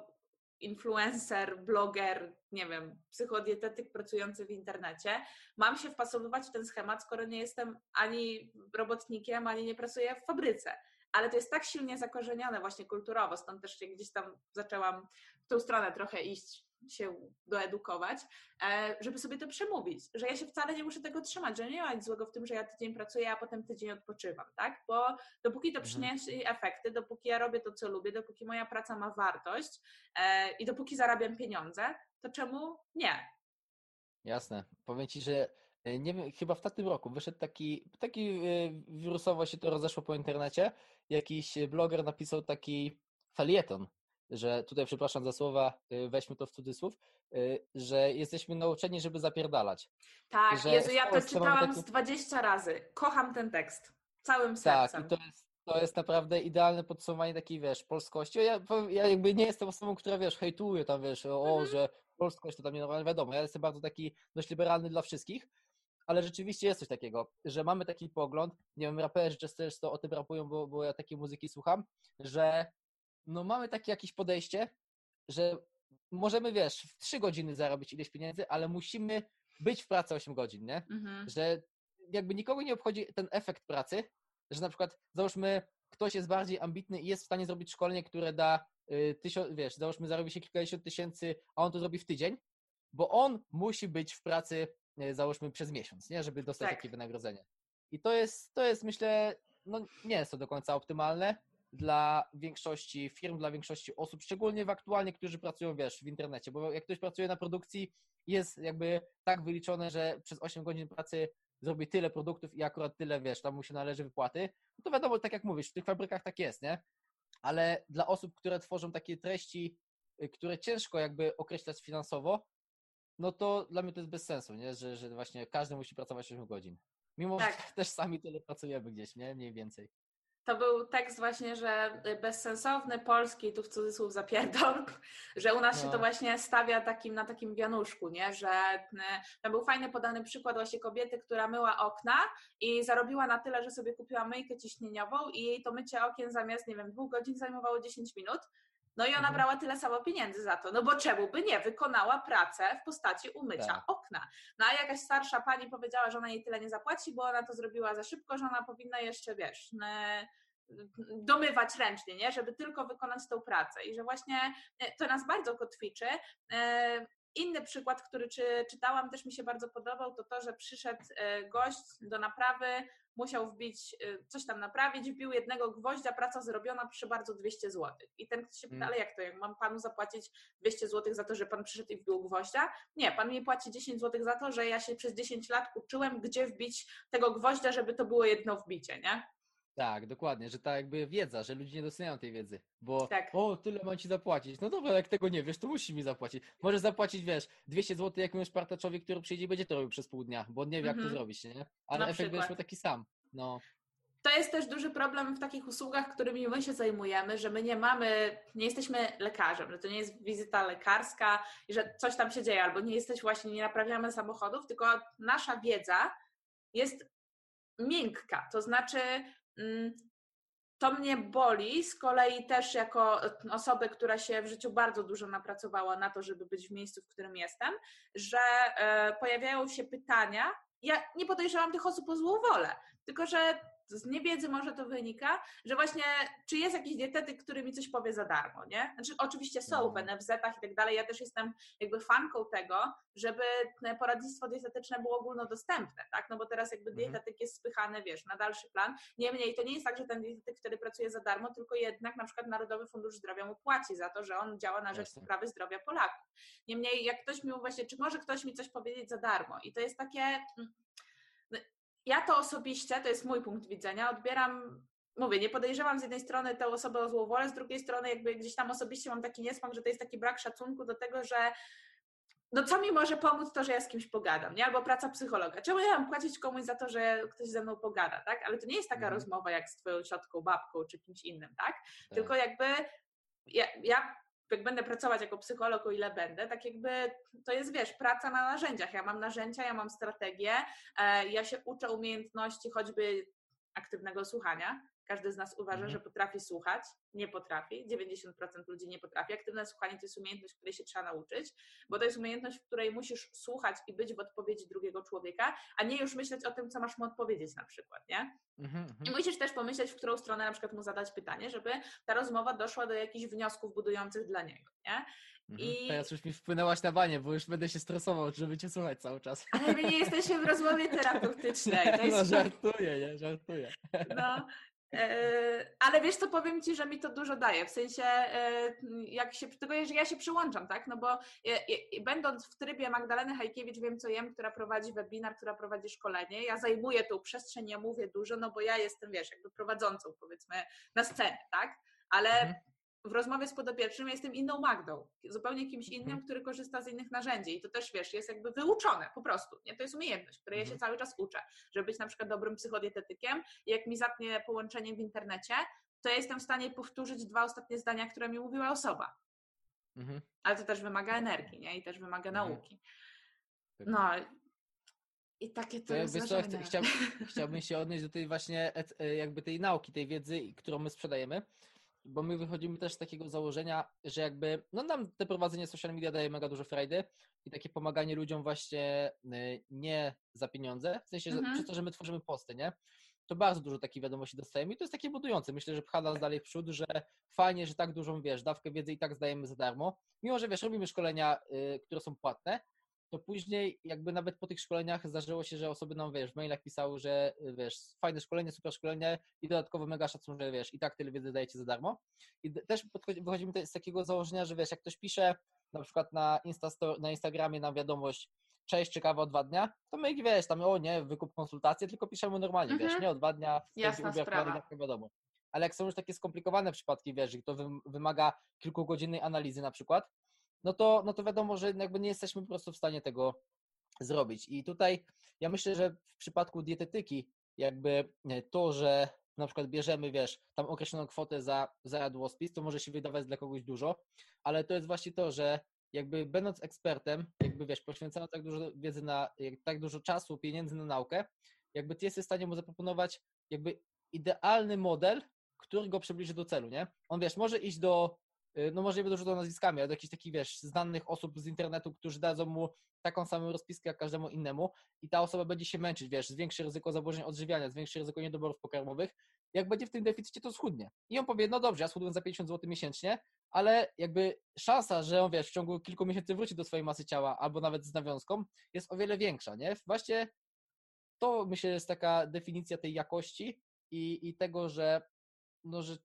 influencer, bloger, nie wiem, psychodietetyk pracujący w internecie, mam się wpasowywać w ten schemat, skoro nie jestem ani robotnikiem, ani nie pracuję w fabryce. Ale to jest tak silnie zakorzenione właśnie kulturowo, stąd też się gdzieś tam zaczęłam w tą stronę trochę iść, się doedukować, e, żeby sobie to przemówić, że ja się wcale nie muszę tego trzymać, że nie ma nic złego w tym, że ja tydzień pracuję, a potem tydzień odpoczywam, tak? Bo dopóki to mhm. przyniesie efekty, dopóki ja robię to, co lubię, dopóki moja praca ma wartość e, i dopóki zarabiam pieniądze, to czemu nie? Jasne. Powiem Ci, że e, nie wiem, chyba w tamtym roku wyszedł taki, taki wirusowo się to rozeszło po internecie, jakiś bloger napisał taki falieton że tutaj, przepraszam za słowa, y, weźmy to w cudzysłów, y, że jesteśmy nauczeni, żeby zapierdalać. Tak, że Jezu, ja to czytałam taki... z 20 razy. Kocham ten tekst. Całym sercem. Tak, i to jest, to jest naprawdę idealne podsumowanie takiej, wiesz, polskości. Ja, ja jakby nie jestem osobą, która, wiesz, hejtuje tam, wiesz, o, mhm. że polskość to tam nie normalnie wiadomo. Ja jestem bardzo taki dość liberalny dla wszystkich, ale rzeczywiście jest coś takiego, że mamy taki pogląd, nie wiem, raperzy często o tym rapują, bo, bo ja takiej muzyki słucham, że no mamy takie jakieś podejście, że możemy, wiesz, w 3 godziny zarobić ileś pieniędzy, ale musimy być w pracy 8 godzin, nie? Mhm. Że jakby nikogo nie obchodzi ten efekt pracy, że na przykład załóżmy ktoś jest bardziej ambitny i jest w stanie zrobić szkolenie, które da y, tysiąc, wiesz, załóżmy zarobi się kilkadziesiąt tysięcy, a on to zrobi w tydzień, bo on musi być w pracy, y, załóżmy przez miesiąc, nie? Żeby dostać tak. takie wynagrodzenie. I to jest, to jest myślę, no nie jest to do końca optymalne, dla większości firm, dla większości osób, szczególnie w aktualnie, którzy pracują, wiesz, w internecie, bo jak ktoś pracuje na produkcji, jest jakby tak wyliczone, że przez 8 godzin pracy zrobi tyle produktów i akurat tyle, wiesz, tam mu się należy wypłaty, no to wiadomo, tak jak mówisz, w tych fabrykach tak jest, nie? Ale dla osób, które tworzą takie treści, y, które ciężko jakby określać finansowo, no to dla mnie to jest bez sensu, nie? Że, że właśnie każdy musi pracować 8 godzin. Mimo, tak. że też sami tyle pracujemy gdzieś, nie? Mniej więcej to był tekst właśnie, że bezsensowny polski, tu w cudzysłów zapierdol, że u nas no. się to no. właśnie stawia takim, na takim wianuszku, nie? że to był fajny podany przykład właśnie kobiety, która myła okna i zarobiła na tyle, że sobie kupiła myjkę ciśnieniową i jej to mycie okien zamiast, nie wiem, dwóch godzin zajmowało 10 minut, no i ona mhm. brała tyle samo pieniędzy za to, no bo czemu by nie? Wykonała pracę w postaci umycia tak. okna. No a jakaś starsza pani powiedziała, że ona jej tyle nie zapłaci, bo ona to zrobiła za szybko, że ona powinna jeszcze, wiesz, domywać ręcznie, nie? żeby tylko wykonać tą pracę i że właśnie to nas bardzo kotwiczy. Inny przykład, który czy, czytałam, też mi się bardzo podobał, to to, że przyszedł gość do naprawy, musiał wbić, coś tam naprawić, wbił jednego gwoździa, praca zrobiona, przy bardzo 200 zł. I ten ktoś się pyta, mm. ale jak to, jak mam panu zapłacić 200 zł za to, że pan przyszedł i wbił gwoździa? Nie, pan mi płaci 10 zł za to, że ja się przez 10 lat uczyłem, gdzie wbić tego gwoździa, żeby to było jedno wbicie, nie? Tak, dokładnie, że ta jakby wiedza, że ludzie nie doceniają tej wiedzy, bo tak. o, tyle mam ci zapłacić. No dobra, jak tego nie wiesz, to musi mi zapłacić. Możesz zapłacić, wiesz, 200 zł jakiemuś partaczowi, który przyjdzie i będzie to robił przez pół dnia, bo on nie wie, jak to mhm. zrobić, nie? Ale Na efekt będziesz taki sam. No. To jest też duży problem w takich usługach, którymi my się zajmujemy, że my nie mamy, nie jesteśmy lekarzem, że to nie jest wizyta lekarska i że coś tam się dzieje, albo nie jesteś właśnie, nie naprawiamy samochodów, tylko nasza wiedza jest miękka, to znaczy Mm, to mnie boli, z kolei też jako osobę, która się w życiu bardzo dużo napracowała na to, żeby być w miejscu, w którym jestem, że e, pojawiają się pytania. Ja nie podejrzewam tych osób o złą wolę, tylko że z niewiedzy może to wynika, że właśnie czy jest jakiś dietetyk, który mi coś powie za darmo, nie? Znaczy oczywiście są w mhm. NFZ-ach i tak dalej, ja też jestem jakby fanką tego, żeby poradnictwo dietetyczne było ogólnodostępne, tak? No bo teraz jakby mhm. dietetyk jest spychany, wiesz, na dalszy plan. Niemniej to nie jest tak, że ten dietetyk wtedy pracuje za darmo, tylko jednak na przykład Narodowy Fundusz Zdrowia mu płaci za to, że on działa na rzecz poprawy zdrowia Polaków. Niemniej jak ktoś mi właśnie, czy może ktoś mi coś powiedzieć za darmo? I to jest takie mm, ja to osobiście, to jest mój punkt widzenia, odbieram mówię, nie podejrzewam z jednej strony tę osobę o złą wolę, z drugiej strony jakby gdzieś tam osobiście mam taki niesmak, że to jest taki brak szacunku do tego, że no co mi może pomóc to, że ja z kimś pogadam, nie? Albo praca psychologa. Czemu ja mam płacić komuś za to, że ktoś ze mną pogada, tak? Ale to nie jest taka mhm. rozmowa jak z twoją ciotką, babką czy kimś innym, tak? tak. Tylko jakby ja, ja jak będę pracować jako psycholog, o ile będę, tak jakby to jest, wiesz, praca na narzędziach. Ja mam narzędzia, ja mam strategię, e, ja się uczę umiejętności choćby aktywnego słuchania, każdy z nas uważa, mhm. że potrafi słuchać, nie potrafi. 90% ludzi nie potrafi. Aktywne słuchanie to jest umiejętność, której się trzeba nauczyć, bo to jest umiejętność, w której musisz słuchać i być w odpowiedzi drugiego człowieka, a nie już myśleć o tym, co masz mu odpowiedzieć na przykład, nie? Mhm, mhm. I musisz też pomyśleć, w którą stronę na przykład mu zadać pytanie, żeby ta rozmowa doszła do jakichś wniosków budujących dla niego, nie? I... Teraz już mi wpłynęłaś na banie, bo już będę się stresował, żeby cię słuchać cały czas. Ale my nie jesteśmy w rozmowie terapeutycznej. To jest... No żartuję, nie? Żartuję. No, ale wiesz co, powiem Ci, że mi to dużo daje, w sensie e, jak się, tylko że ja się przyłączam, tak, no bo ja, będąc w trybie Magdaleny Hajkiewicz wiem co jem, która prowadzi webinar, która prowadzi szkolenie, ja zajmuję tą przestrzeń, ja mówię dużo, no bo ja jestem, wiesz, jakby prowadzącą powiedzmy na scenie, tak, ale mhm w rozmowie z podopiecznym jestem inną Magdą, zupełnie kimś innym, mhm. który korzysta z innych narzędzi i to też, wiesz, jest jakby wyuczone po prostu, nie? To jest umiejętność, której ja się mhm. cały czas uczę, żeby być na przykład dobrym psychodietetykiem i jak mi zapnie połączenie w internecie, to ja jestem w stanie powtórzyć dwa ostatnie zdania, które mi mówiła osoba. Mhm. Ale to też wymaga energii, nie? I też wymaga mhm. nauki. Tak. No, i takie to, to jest wiesz, chciałbym, chciałbym się odnieść do tej właśnie e, jakby tej nauki, tej wiedzy, którą my sprzedajemy, bo my wychodzimy też z takiego założenia, że jakby, no nam te prowadzenie social media daje mega dużo frajdy i takie pomaganie ludziom właśnie y, nie za pieniądze, w sensie, mhm. że przez to, że my tworzymy posty, nie? To bardzo dużo takich wiadomości dostajemy i to jest takie budujące. Myślę, że pcha nas dalej w przód, że fajnie, że tak dużą, wiesz, dawkę wiedzy i tak zdajemy za darmo. Mimo, że wiesz, robimy szkolenia, y, które są płatne, to później jakby nawet po tych szkoleniach zdarzyło się, że osoby nam, wiesz, w mailach pisały, że wiesz, fajne szkolenie, super szkolenie i dodatkowo mega szacun, że wiesz, i tak tyle wiedzy dajecie za darmo. I też wychodzimy z takiego założenia, że wiesz, jak ktoś pisze na przykład na, Insta na Instagramie na wiadomość cześć, ciekawe o dwa dnia, to my wiesz, tam o nie, wykup konsultację, tylko piszemy normalnie, wiesz, mhm. nie o dwa dnia, Jasna sprawa. Tak wiadomo. Ale jak są już takie skomplikowane przypadki, wiesz, że to wymaga kilkugodzinnej analizy na przykład, no to, no to wiadomo, że jakby nie jesteśmy po prostu w stanie tego zrobić. I tutaj ja myślę, że w przypadku dietetyki, jakby e, to, że na przykład bierzemy, wiesz, tam określoną kwotę za, za jadłospis, to może się wydawać dla kogoś dużo, ale to jest właśnie to, że jakby będąc ekspertem, jakby wiesz, poświęcając tak dużo wiedzy na, tak dużo czasu, pieniędzy na naukę, jakby ty jesteś w stanie mu zaproponować jakby idealny model, który go przybliży do celu, nie? On wiesz, może iść do no może nie będę rzucał nazwiskami, ale do jakichś takich, wiesz, znanych osób z internetu, którzy dadzą mu taką samą rozpiskę jak każdemu innemu i ta osoba będzie się męczyć, wiesz, zwiększy ryzyko zaburzeń odżywiania, zwiększy ryzyko niedoborów pokarmowych jak będzie w tym deficycie, to schudnie. I on powie, no dobrze, ja schudłem za 50 zł miesięcznie, ale jakby szansa, że on wiesz, w ciągu kilku miesięcy wróci do swojej masy ciała, albo nawet z nawiązką, jest o wiele większa, nie? Właśnie to myślę jest taka definicja tej jakości i, i tego, że, no, że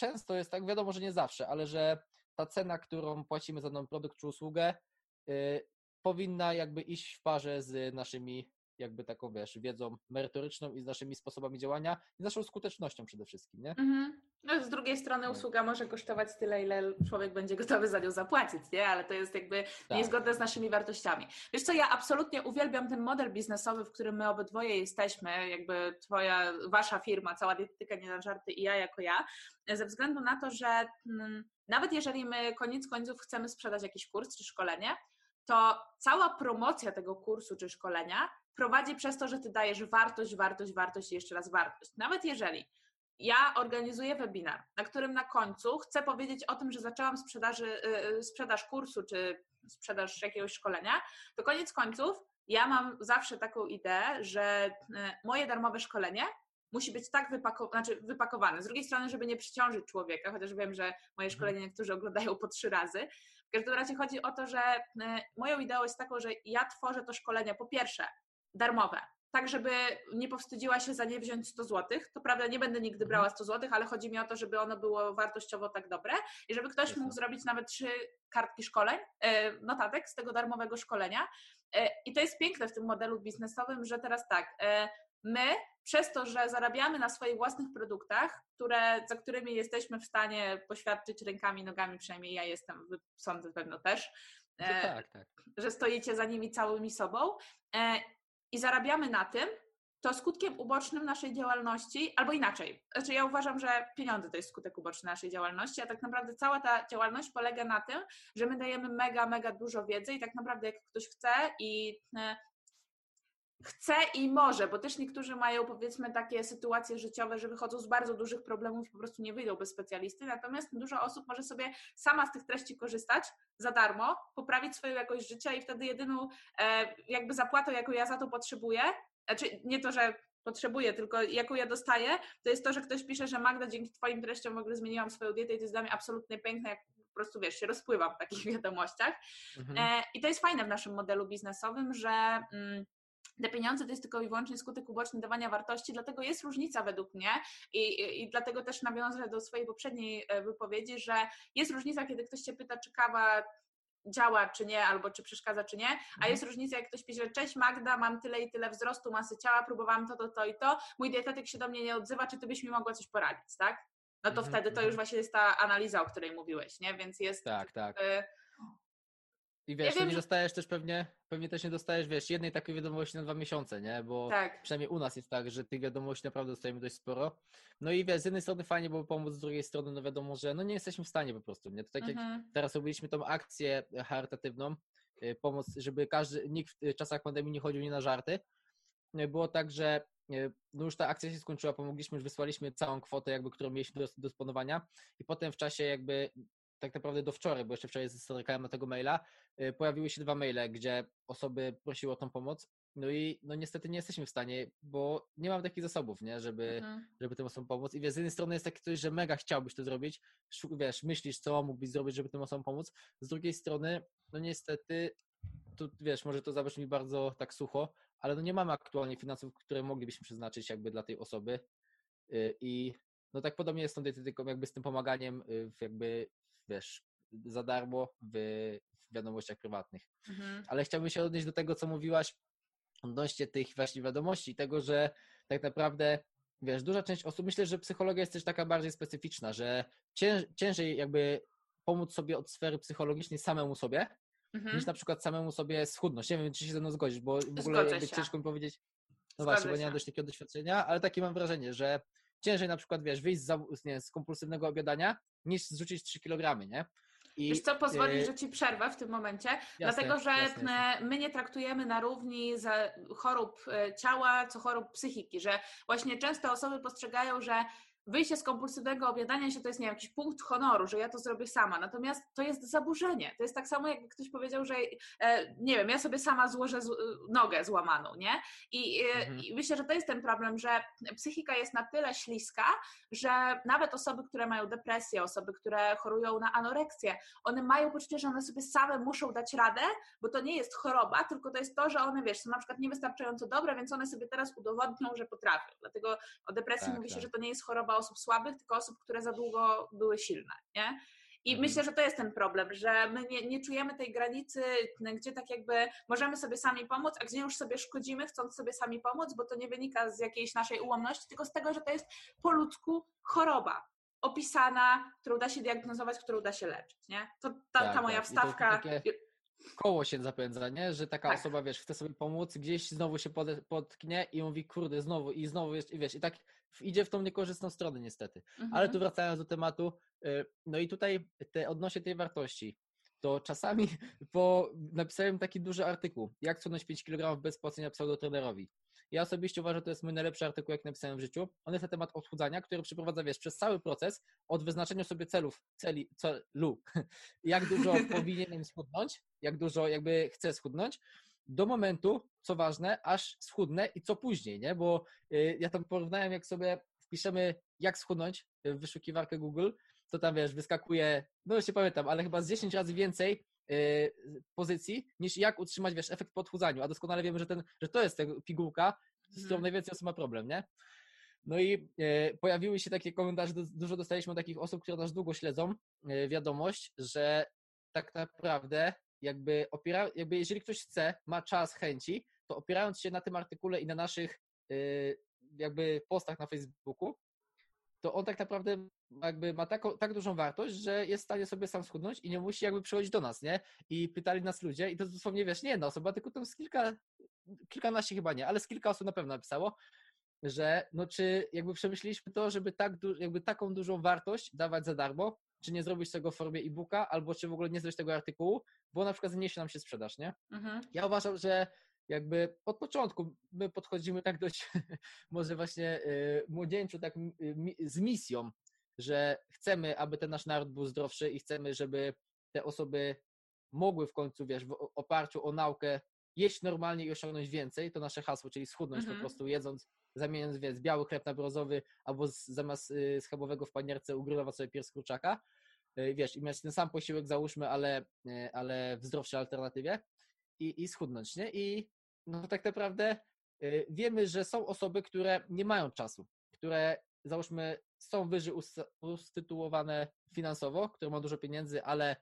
często jest tak, wiadomo, że nie zawsze, ale że ta cena, którą płacimy za daną produkt czy usługę, yy, powinna jakby iść w parze z naszymi jakby taką, wiesz, wiedzą merytoryczną i z naszymi sposobami działania i z naszą skutecznością przede wszystkim, nie? Mhm. No, z drugiej strony no. usługa może kosztować tyle, ile człowiek będzie gotowy za nią zapłacić, nie? Ale to jest jakby tak. niezgodne z naszymi wartościami. Wiesz co, ja absolutnie uwielbiam ten model biznesowy, w którym my obydwoje jesteśmy, jakby twoja, wasza firma, cała dietetyka nie na żarty i ja jako ja, ze względu na to, że mm, nawet jeżeli my koniec końców chcemy sprzedać jakiś kurs czy szkolenie, to cała promocja tego kursu czy szkolenia prowadzi przez to, że ty dajesz wartość, wartość, wartość i jeszcze raz wartość. Nawet jeżeli ja organizuję webinar, na którym na końcu chcę powiedzieć o tym, że zaczęłam sprzedaży, yy, sprzedaż kursu czy sprzedaż jakiegoś szkolenia, to koniec końców ja mam zawsze taką ideę, że yy, moje darmowe szkolenie musi być tak wypako znaczy wypakowane. Z drugiej strony, żeby nie przyciążyć człowieka, chociaż wiem, że moje mhm. szkolenie niektórzy oglądają po trzy razy. W każdym razie chodzi o to, że moją ideą jest taką, że ja tworzę to szkolenie po pierwsze darmowe. Tak, żeby nie powstydziła się za nie wziąć 100 zł. To prawda, nie będę nigdy brała 100 zł, ale chodzi mi o to, żeby ono było wartościowo tak dobre i żeby ktoś mógł zrobić nawet trzy kartki szkoleń, e, notatek z tego darmowego szkolenia. E, I to jest piękne w tym modelu biznesowym, że teraz tak, e, my przez to, że zarabiamy na swoich własnych produktach, które, za którymi jesteśmy w stanie poświadczyć rękami, nogami, przynajmniej ja jestem, sądzę pewno też, tak, tak. że stoicie za nimi całymi sobą i zarabiamy na tym, to skutkiem ubocznym naszej działalności, albo inaczej, znaczy ja uważam, że pieniądze to jest skutek uboczny naszej działalności, a tak naprawdę cała ta działalność polega na tym, że my dajemy mega, mega dużo wiedzy i tak naprawdę jak ktoś chce i e, chce i może, bo też niektórzy mają powiedzmy takie sytuacje życiowe, że wychodzą z bardzo dużych problemów i po prostu nie wyjdą bez specjalisty, natomiast dużo osób może sobie sama z tych treści korzystać za darmo, poprawić swoją jakość życia i wtedy jedyną e, jakby zapłatą, jaką ja za to potrzebuję, znaczy nie to, że potrzebuję, tylko jaką ja dostaję, to jest to, że ktoś pisze, że Magda, dzięki Twoim treściom w ogóle zmieniłam swoją dietę i to jest dla mnie absolutnie piękne, jak po prostu, wiesz, się rozpływam w takich wiadomościach. Mhm. E, I to jest fajne w naszym modelu biznesowym, że... Mm, te pieniądze to jest tylko i wyłącznie skutek uboczny dawania wartości, dlatego jest różnica według mnie i, i, i, dlatego też nawiążę do swojej poprzedniej e, wypowiedzi, że jest różnica, kiedy ktoś Cię pyta, czy kawa działa czy nie, albo czy przeszkadza czy nie, a mhm. jest różnica, jak ktoś pisze, cześć Magda, mam tyle i tyle wzrostu masy ciała, próbowałam to, to, to i to, mój dietetyk się do mnie nie odzywa, czy Ty byś mi mogła coś poradzić, tak? No to mhm, wtedy to już mhm. właśnie jest ta analiza, o której mówiłeś, nie? Więc jest... Tak, tak. Y i wiesz, ja wiem, nie dostajesz też pewnie, pewnie też nie dostajesz, wiesz, jednej takiej wiadomości na dwa miesiące, nie? Bo tak. przynajmniej u nas jest tak, że tych wiadomości naprawdę dostajemy dość sporo. No i wiesz, z jednej strony fajnie było pomóc, z drugiej strony, no wiadomo, że no nie jesteśmy w stanie po prostu, nie? To tak mhm. jak teraz robiliśmy tą akcję charytatywną, y, pomoc, żeby każdy, nikt w czasach pandemii nie chodził nie na żarty. Y, było tak, że no już ta akcja się skończyła, pomogliśmy, już wysłaliśmy całą kwotę, jakby, którą mieliśmy do dysponowania i potem w czasie jakby tak naprawdę do wczoraj, bo jeszcze wczoraj zerkałem na tego maila, y, pojawiły się dwa maile, gdzie osoby prosiły o tą pomoc. No i no niestety nie jesteśmy w stanie, bo nie mam takich zasobów, nie, żeby, mhm. żeby tym osobom pomóc. I wiesz, z jednej strony jest takie coś, że mega chciałbyś to zrobić, wiesz, myślisz, co mógłbyś zrobić, żeby tym osobom pomóc. Z drugiej strony, no niestety, tu wiesz, może to zabrzmi bardzo tak sucho, ale no nie mamy aktualnie finansów, które moglibyśmy przeznaczyć jakby dla tej osoby. Y, I no tak podobnie jest z tą dietetyką, jakby z tym pomaganiem y, w jakby wiesz, za darmo w, wiadomościach prywatnych. Mhm. Ale chciałbym się odnieść do tego, co mówiłaś odnośnie tych właśnie wiadomości, tego, że tak naprawdę wiesz, duża część osób, myślę, że psychologia jest też taka bardziej specyficzna, że cięż, ciężej jakby pomóc sobie od sfery psychologicznej samemu sobie, mhm. niż na przykład samemu sobie schudnąć. Nie wiem, czy się ze mną zgodzisz, bo w ogóle jakby ciężko mi powiedzieć, no Zgodzę właśnie, bo nie mam dość takiego doświadczenia, ale takie mam wrażenie, że ciężej na przykład, wiesz, wyjść z, nie, z kompulsywnego obiadania, niż zrzucić 3 kg, nie? I, Wiesz co, pozwolisz, y, że Ci przerwę w tym momencie, jasne, dlatego że jasne, jasne. my nie traktujemy na równi chorób y, ciała, co chorób psychiki, że właśnie często osoby postrzegają, że wyjście z kompulsywnego objadania się to jest nie wiem, jakiś punkt honoru, że ja to zrobię sama. Natomiast to jest zaburzenie. To jest tak samo, jakby ktoś powiedział, że e, nie wiem, ja sobie sama złożę z, nogę złamaną, nie? I, e, mhm. I, myślę, że to jest ten problem, że psychika jest na tyle śliska, że nawet osoby, które mają depresję, osoby, które chorują na anoreksję, one mają poczucie, że one sobie same muszą dać radę, bo to nie jest choroba, tylko to jest to, że one, wiesz, są na przykład niewystarczająco dobre, więc one sobie teraz udowodnią, że potrafią. Dlatego o depresji tak, mówi się, tak. że to nie jest choroba osób słabych, tylko osób, które za długo były silne, nie? I mhm. myślę, że to jest ten problem, że my nie, nie, czujemy tej granicy, gdzie tak jakby możemy sobie sami pomóc, a gdzie już sobie szkodzimy, chcąc sobie sami pomóc, bo to nie wynika z jakiejś naszej ułomności, tylko z tego, że to jest po ludzku choroba opisana, którą da się diagnozować, którą da się leczyć, nie? To ta, tak, ta moja tak. wstawka... Takie koło się zapędza, nie? Że taka tak. osoba, wiesz, chce sobie pomóc, gdzieś znowu się potknie i mówi, kurde, znowu i znowu, wiesz, i wiesz, i tak idzie w tą niekorzystną stronę niestety. Mhm. Ale tu wracając do tematu, y, no i tutaj te, odnośnie tej wartości, to czasami po, napisałem taki duży artykuł, jak schudnąć 5 kg bez płacenia pseudotrenerowi. Ja osobiście uważam, że to jest mój najlepszy artykuł, jak napisałem w życiu. On jest na temat odchudzania, który przeprowadza, wiesz, przez cały proces od wyznaczenia sobie celów, celi, celu, jak dużo powinienem schudnąć, jak dużo jakby chcę schudnąć, do momentu, co ważne, aż schudnę i co później, nie? Bo y, ja tam porównałem, jak sobie wpiszemy, jak schudnąć w wyszukiwarkę Google, to tam, wiesz, wyskakuje, no już nie pamiętam, ale chyba z 10 razy więcej y, pozycji, niż jak utrzymać, wiesz, efekt po odchudzaniu, a doskonale wiemy, że, ten, że to jest ta pigułka, z którą mhm. najwięcej osób ma problem, nie? No i e, pojawiły się takie komentarze, dużo dostaliśmy od takich osób, które nas długo śledzą, e, wiadomość, że tak naprawdę jakby opiera, jakby jeżeli ktoś chce, ma czas, chęci, to opierając się na tym artykule i na naszych y, jakby postach na Facebooku, to on tak naprawdę jakby ma tak, tak dużą wartość, że jest w stanie sobie sam schudnąć i nie musi jakby przychodzić do nas, nie? I pytali nas ludzie i to dosłownie, wiesz, nie jedna osoba, tylko tam z kilka, kilkanaście chyba nie, ale z kilka osób na pewno napisało, że no czy jakby przemyśleliśmy to, żeby tak, jakby taką dużą wartość dawać za darmo, czy nie zrobić tego w formie e-booka, albo czy w ogóle nie zrobić tego artykułu, bo na przykład zniesie nam się sprzedaż, nie? Mhm. Ja uważam, że jakby od początku my podchodzimy tak dość może właśnie y, młodzieńczu, tak y, z misją, że chcemy, aby ten nasz naród był zdrowszy i chcemy, żeby te osoby mogły w końcu, wiesz, w oparciu o naukę jeść normalnie i osiągnąć więcej, to nasze hasło, czyli schudnąć mhm. po prostu jedząc, zamieniając, więc biały chleb na brązowy albo z, zamiast y, schabowego w panierce ugrillować sobie pierś kurczaka, wiesz, i mieć ten sam posiłek, załóżmy, ale, y, ale w zdrowszej alternatywie i, i schudnąć, nie? I no tak naprawdę y, wiemy, że są osoby, które nie mają czasu, które załóżmy są wyżej ustytułowane finansowo, które mają dużo pieniędzy, ale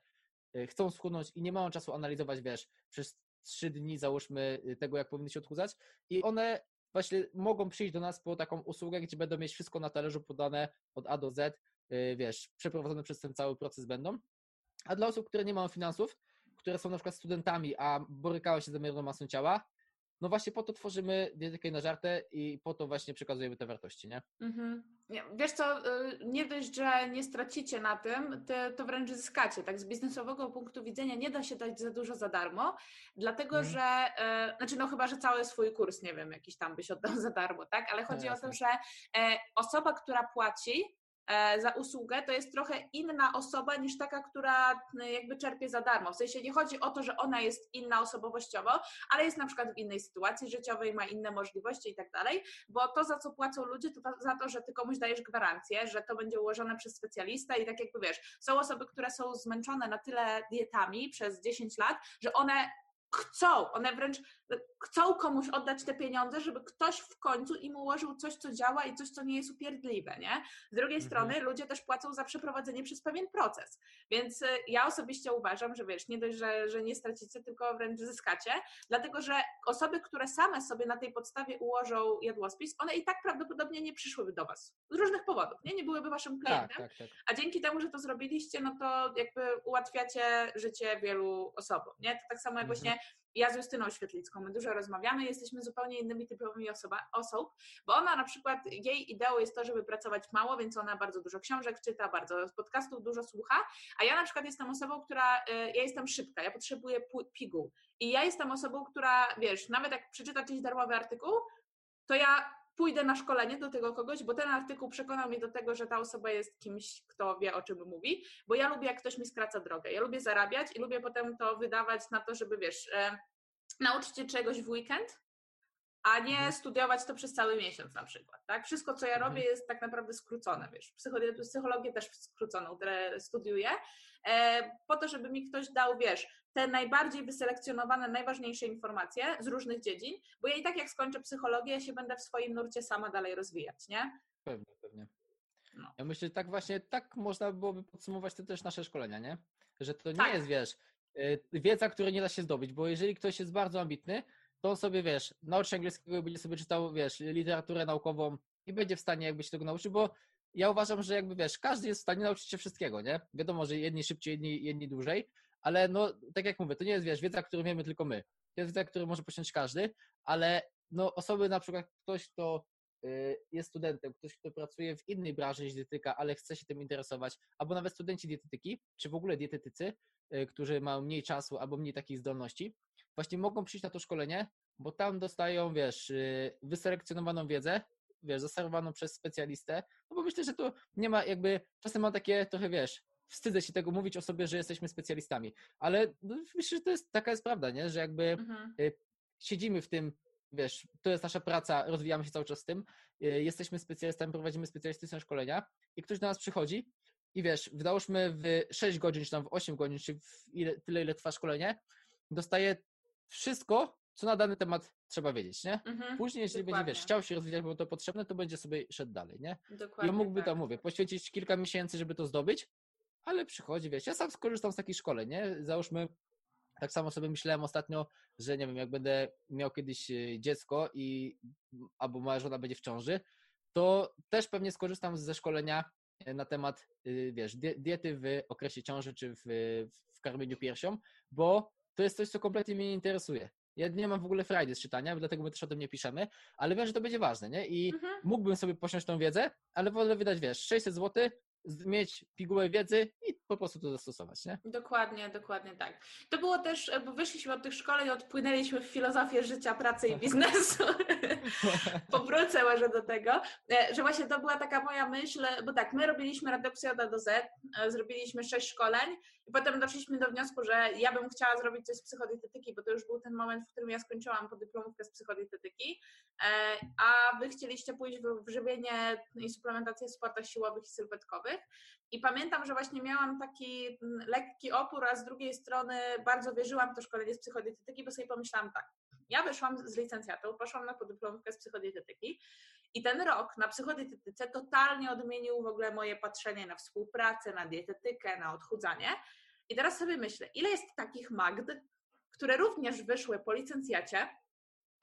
chcą schudnąć i nie mają czasu analizować, wiesz, przez trzy dni załóżmy tego, jak powinny się odchudzać i one właśnie mogą przyjść do nas po taką usługę, gdzie będą mieć wszystko na talerzu podane od A do Z, wiesz, przeprowadzone przez ten cały proces będą. A dla osób, które nie mają finansów, które są na przykład studentami, a borykały się z nadmierną masą ciała, no właśnie po to tworzymy dietykę na żartę i po to właśnie przekazujemy te wartości, nie? Mhm. Wiesz co, y, nie dość, że nie stracicie na tym, to wręcz zyskacie. Tak z biznesowego punktu widzenia nie da się dać za dużo za darmo, dlatego mhm. że, y, znaczy no chyba, że cały swój kurs, nie wiem, jakiś tam byś oddał za darmo, tak? Ale chodzi no, o to, że e, osoba, która płaci, za usługę, to jest trochę inna osoba niż taka, która e, jakby czerpie za darmo. W sensie nie chodzi o to, że ona jest inna osobowościowo, ale jest na przykład w innej sytuacji życiowej, ma inne możliwości i tak dalej, bo to, za co płacą ludzie, to za to, że ty komuś dajesz gwarancję, że to będzie ułożone przez specjalistę i tak jakby wiesz, są osoby, które są zmęczone na tyle dietami przez 10 lat, że one chcą, one wręcz chcą komuś oddać te pieniądze, żeby ktoś w końcu im ułożył coś, co działa i coś, co nie jest upierdliwe, nie? Z drugiej mhm. strony ludzie też płacą za przeprowadzenie przez pewien proces, więc y, ja osobiście uważam, że wiesz, nie dość, że, że nie stracicie, tylko wręcz zyskacie, dlatego, że osoby, które same sobie na tej podstawie ułożą jadłospis, one i tak prawdopodobnie nie przyszłyby do Was, z różnych powodów, nie? Nie byłyby Waszym klientem, tak, tak, tak. a dzięki temu, że to zrobiliście, no to jakby ułatwiacie życie wielu osobom, nie? To tak samo jak mhm. właśnie ja z Justyną Świetlicką, my dużo rozmawiamy, jesteśmy zupełnie innymi typowymi osoba, osób, bo ona na przykład, jej ideą jest to, żeby pracować mało, więc ona bardzo dużo książek czyta, bardzo podcastów dużo słucha, a ja na przykład jestem osobą, która, y, ja jestem szybka, ja potrzebuję piguł. I ja jestem osobą, która, wiesz, nawet jak przeczyta jakiś darmowy artykuł, to ja pójdę na szkolenie do tego kogoś, bo ten artykuł przekonał mnie do tego, że ta osoba jest kimś, kto wie, o czym mówi, bo ja lubię, jak ktoś mi skraca drogę. Ja lubię zarabiać i lubię potem to wydawać na to, żeby, wiesz, e, nauczyć się czegoś w weekend, a nie mhm. studiować to przez cały miesiąc na przykład, tak? Wszystko, co ja mhm. robię jest tak naprawdę skrócone, wiesz, psychologię, też skróconą studiuję, e, po to, żeby mi ktoś dał, wiesz, te najbardziej wyselekcjonowane, najważniejsze informacje z różnych dziedzin, bo ja i tak jak skończę psychologię, ja się będę w swoim nurcie sama dalej rozwijać, nie? Pewnie, pewnie. No. Ja myślę, że tak właśnie, tak można byłoby podsumować to też nasze szkolenia, nie? Że to nie tak. jest, wiesz, y, wiedza, której nie da się zdobyć, bo jeżeli ktoś jest bardzo ambitny, to on sobie, wiesz, nauczy angielskiego i będzie sobie czytał, wiesz, literaturę naukową i będzie w stanie jakby się tego nauczyć, bo ja uważam, że jakby, wiesz, każdy jest w stanie nauczyć się wszystkiego, nie? Wiadomo, że jedni szybciej, jedni, jedni dłużej, ale no, tak jak mówię, to nie jest, wiesz, wiedza, którą wiemy tylko my. To jest wiedza, którą może posiąść każdy, ale no, osoby, na przykład ktoś, kto y, jest studentem, ktoś, kto pracuje w innej branży niż dietetyka, ale chce się tym interesować, albo nawet studenci dietetyki, czy w ogóle dietetycy, y, którzy mają mniej czasu albo mniej takich zdolności, właśnie mogą przyjść na to szkolenie, bo tam dostają, wiesz, y, wyselekcjonowaną wiedzę, wiesz, zaserwowaną przez specjalistę, no bo myślę, że to nie ma jakby, czasem mam takie trochę, wiesz, wstydzę się tego mówić o sobie, że jesteśmy specjalistami, ale no, myślę, że to jest, taka jest prawda, nie, że jakby mhm. Y, siedzimy w tym, wiesz, to jest nasza praca, rozwijamy się cały czas w tym, y, jesteśmy specjalistami, prowadzimy specjalistyczne szkolenia i ktoś do nas przychodzi i wiesz, wydałśmy w 6 godzin, czy tam w 8 godzin, czy w ile, tyle, ile trwa szkolenie, dostaje wszystko, co na dany temat trzeba wiedzieć, nie? Mhm, Później, jeżeli dokładnie. będzie, wiesz, chciał się rozwijać, bo to potrzebne, to będzie sobie szedł dalej, nie? Dokładnie, I on mógłby tak. tam, mówię, poświęcić kilka miesięcy, żeby to zdobyć, ale przychodzi, wiesz, ja sam skorzystam z takich szkoleń, nie? Załóżmy, tak samo sobie myślałem ostatnio, że nie wiem, jak będę miał kiedyś e, dziecko i albo moja żona będzie w ciąży, to też pewnie skorzystam ze szkolenia e, na temat, e, wiesz, diety w okresie ciąży czy w, w karmieniu piersią, bo to jest coś, co kompletnie mnie nie interesuje. Ja nie mam w ogóle frajdy z czytania, dlatego my też o tym nie piszemy, ale wiem, że to będzie ważne, nie? I mhm. mógłbym sobie posiąść tą wiedzę, ale wolę wydać, wiesz, 600 zł mieć pigułę wiedzy i po prostu to zastosować, nie? Dokładnie, dokładnie tak. To było też, bo wyszliśmy od tych szkoleń, odpłynęliśmy w filozofię życia, pracy i biznesu. Powrócę może do tego, e, że właśnie to była taka moja myśl, bo tak, my robiliśmy redukcję od A do Z, e, zrobiliśmy sześć szkoleń i potem doszliśmy do wniosku, że ja bym chciała zrobić coś z psychodietetyki, bo to już był ten moment, w którym ja skończyłam podyplomówkę z psychodietetyki, e, a wy chcieliście pójść w żywienie i suplementację w sportach siłowych i sylwetkowych i pamiętam, że właśnie miałam taki mm, lekki opór, a z drugiej strony bardzo wierzyłam w to szkolenie z psychodietetyki, bo sobie pomyślałam tak, ja wyszłam z licencjatą, poszłam na podyplomówkę z psychodietetyki i ten rok na psychodietetyce totalnie odmienił w ogóle moje patrzenie na współpracę, na dietetykę, na odchudzanie. I teraz sobie myślę, ile jest takich Magd, które również wyszły po licencjacie,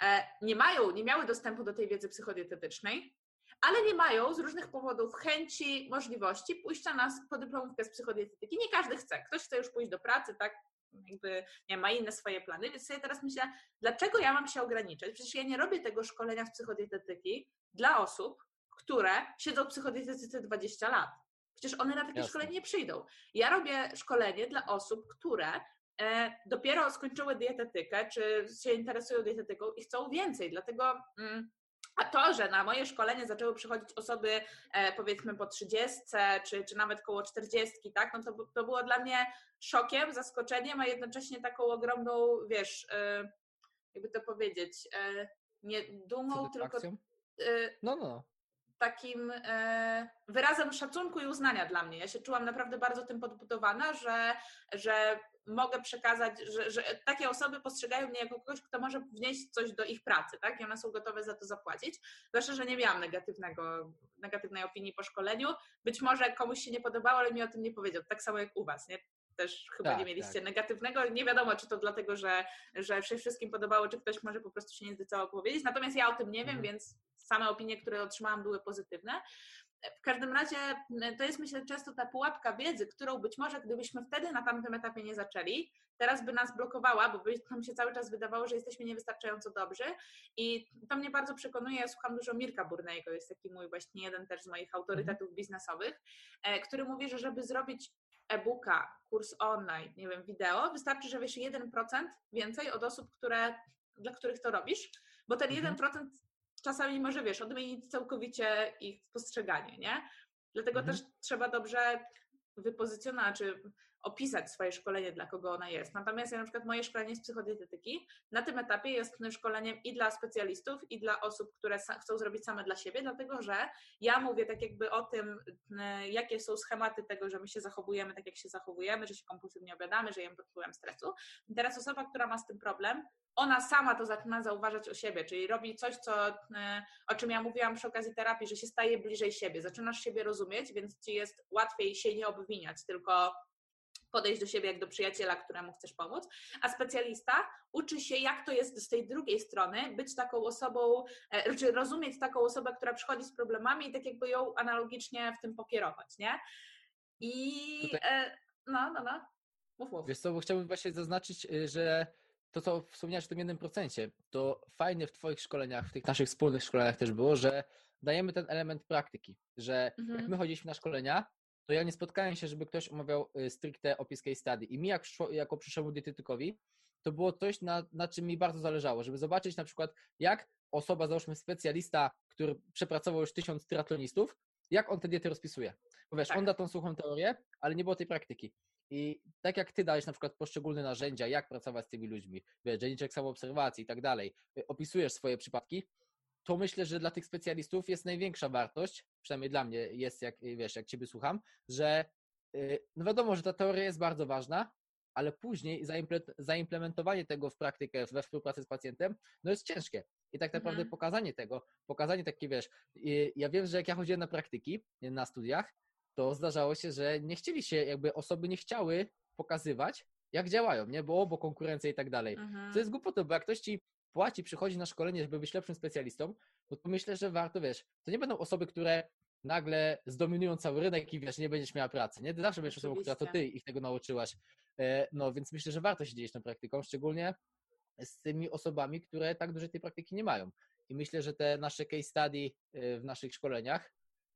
e, nie mają, nie miały dostępu do tej wiedzy psychodietetycznej, ale nie mają z różnych powodów chęci, możliwości pójścia na podyplomówkę z psychodietetyki. Nie każdy chce. Ktoś chce już pójść do pracy, tak? Jakby nie ma inne swoje plany, więc sobie teraz myślę, dlaczego ja mam się ograniczać? Przecież ja nie robię tego szkolenia z psychodietetyki dla osób, które siedzą w psychodietetyce 20 lat. Przecież one na takie Jasne. szkolenie nie przyjdą. Ja robię szkolenie dla osób, które e, dopiero skończyły dietetykę, czy się interesują dietetyką i chcą więcej. Dlatego mm, a to, że na moje szkolenie zaczęły przychodzić osoby e, powiedzmy po 30 czy, czy nawet koło 40, tak, no to, to było dla mnie szokiem, zaskoczeniem, a jednocześnie taką ogromną, wiesz, e, jakby to powiedzieć, e, nie dumą, tylko no, no. takim wyrazem szacunku i uznania dla mnie. Ja się czułam naprawdę bardzo tym podbudowana, że, że mogę przekazać, że, że takie osoby postrzegają mnie jako kogoś, kto może wnieść coś do ich pracy, tak? I one są gotowe za to zapłacić. Zwłaszcza, że nie miałam negatywnego, negatywnej opinii po szkoleniu. Być może komuś się nie podobało, ale mi o tym nie powiedział. Tak samo jak u Was, nie? Też chyba tak, nie mieliście tak. negatywnego. Nie wiadomo, czy to dlatego, że, że się wszystkim podobało, czy ktoś może po prostu się nie zdecydował powiedzieć. Natomiast ja o tym nie wiem, mhm. więc same opinie, które otrzymałam, były pozytywne. W każdym razie to jest myślę często ta pułapka wiedzy, którą być może gdybyśmy wtedy na tamtym etapie nie zaczęli, teraz by nas blokowała, bo by nam się cały czas wydawało, że jesteśmy niewystarczająco dobrzy i to mnie bardzo przekonuje, ja słucham dużo Mirka Burnego, jest taki mój właśnie jeden też z moich autorytetów mhm. biznesowych, e, który mówi, że żeby zrobić e-booka, kurs online, nie wiem, wideo, wystarczy, że wiesz 1% więcej od osób, które, dla których to robisz, bo ten mhm. 1% czasami może, wiesz, odmienić całkowicie ich postrzeganie, nie? Dlatego mhm. też trzeba dobrze wypozycjonować, czy opisać swoje szkolenie, dla kogo ona jest. Natomiast ja na przykład moje szkolenie z psychodietetyki na tym etapie jest szkoleniem i dla specjalistów, i dla osób, które chcą zrobić same dla siebie, dlatego że ja mówię tak jakby o tym, jakie są schematy tego, że my się zachowujemy tak, jak się zachowujemy, że się kompulsywnie obiadamy, że jemy pod wpływem stresu. I teraz osoba, która ma z tym problem, ona sama to zaczyna zauważać o siebie, czyli robi coś, co, o czym ja mówiłam przy okazji terapii, że się staje bliżej siebie, zaczynasz siebie rozumieć, więc ci jest łatwiej się nie obwiniać, tylko podejść do siebie jak do przyjaciela, któremu chcesz pomóc, a specjalista uczy się, jak to jest z tej drugiej strony, być taką osobą, e, czy znaczy rozumieć taką osobę, która przychodzi z problemami i tak jakby ją analogicznie w tym pokierować, nie? I Tutaj... e, no, no, no. Mów, mów. Wiesz co, bo chciałbym właśnie zaznaczyć, y, że to, co wspomniałeś w tym jednym procencie, to fajne w Twoich szkoleniach, w tych naszych wspólnych szkoleniach też było, że dajemy ten element praktyki, że mhm. jak my chodziliśmy na szkolenia, to ja nie spotkałem się, żeby ktoś omawiał y, stricte opis case study. I mi jak, jako przyszłemu dietetykowi, to było coś, na, na czym mi bardzo zależało, żeby zobaczyć na przykład, jak osoba, załóżmy specjalista, który przepracował już tysiąc triatlonistów, jak on te diety rozpisuje. Bo wiesz, tak. on da tą suchą teorię, ale nie było tej praktyki. I tak jak ty dajesz na przykład poszczególne narzędzia, jak pracować z tymi ludźmi, wiesz, dzienniczek samoobserwacji i tak dalej, y, opisujesz swoje przypadki, to myślę, że dla tych specjalistów jest największa wartość, przynajmniej dla mnie jest, jak wiesz, jak Ciebie słucham, że y, no wiadomo, że ta teoria jest bardzo ważna, ale później zaimplementowanie tego w praktykę we współpracy z pacjentem, no jest ciężkie. I tak naprawdę mhm. pokazanie tego, pokazanie takie, wiesz, ja wiem, że jak ja chodziłem na praktyki na studiach, to zdarzało się, że nie chcieli się, jakby osoby nie chciały pokazywać, jak działają, nie? Bo, bo konkurencja i tak dalej. Mhm. Co jest głupotą, bo jak ktoś ci płaci, przychodzi na szkolenie, żeby być lepszym specjalistą, no to myślę, że warto, wiesz, to nie będą osoby, które nagle zdominują cały rynek i wiesz, nie będziesz miała pracy, nie? Ty zawsze będziesz osobą, która to ty ich tego nauczyłaś. E, no więc myślę, że warto się dzielić tą praktyką, szczególnie z tymi osobami, które tak dużo tej praktyki nie mają. I myślę, że te nasze case study e, w naszych szkoleniach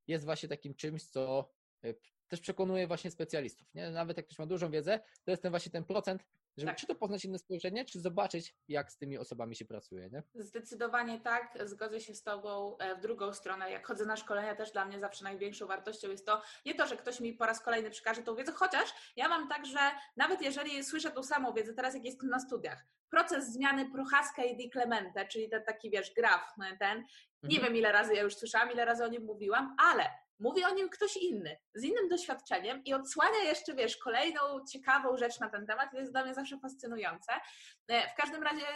jest właśnie takim czymś, co e, też przekonuje właśnie specjalistów. Nie? Nawet jak ktoś ma dużą wiedzę, to jest ten właśnie ten procent, żeby tak. czy to poznać inne spojrzenie, czy zobaczyć, jak z tymi osobami się pracuje. Nie? Zdecydowanie tak, zgodzę się z Tobą e, w drugą stronę. Jak chodzę na szkolenia, też dla mnie zawsze największą wartością jest to nie to, że ktoś mi po raz kolejny przekaże tą wiedzę, chociaż ja mam tak, że nawet jeżeli słyszę tą samą wiedzę, teraz jak jestem na studiach, proces zmiany Prochaska i Di Clemente, czyli ten taki, wiesz, graf, ten, nie mhm. wiem ile razy ja już słyszałam, ile razy o nim mówiłam, ale mówi o nim ktoś inny, z innym doświadczeniem i odsłania jeszcze, wiesz, kolejną ciekawą rzecz na ten temat. To jest dla mnie zawsze fascynujące. E, w każdym razie,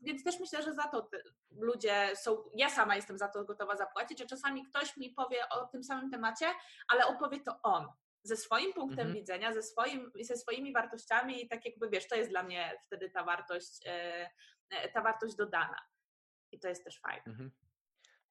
więc też myślę, że za to ludzie są, ja sama jestem za to gotowa zapłacić, że czasami ktoś mi powie o tym samym temacie, ale opowie to on ze swoim punktem mhm. widzenia, ze, swoim, ze swoimi wartościami i tak jakby, wiesz, to jest dla mnie wtedy ta wartość, e, e, ta wartość dodana. I to jest też fajne. Mhm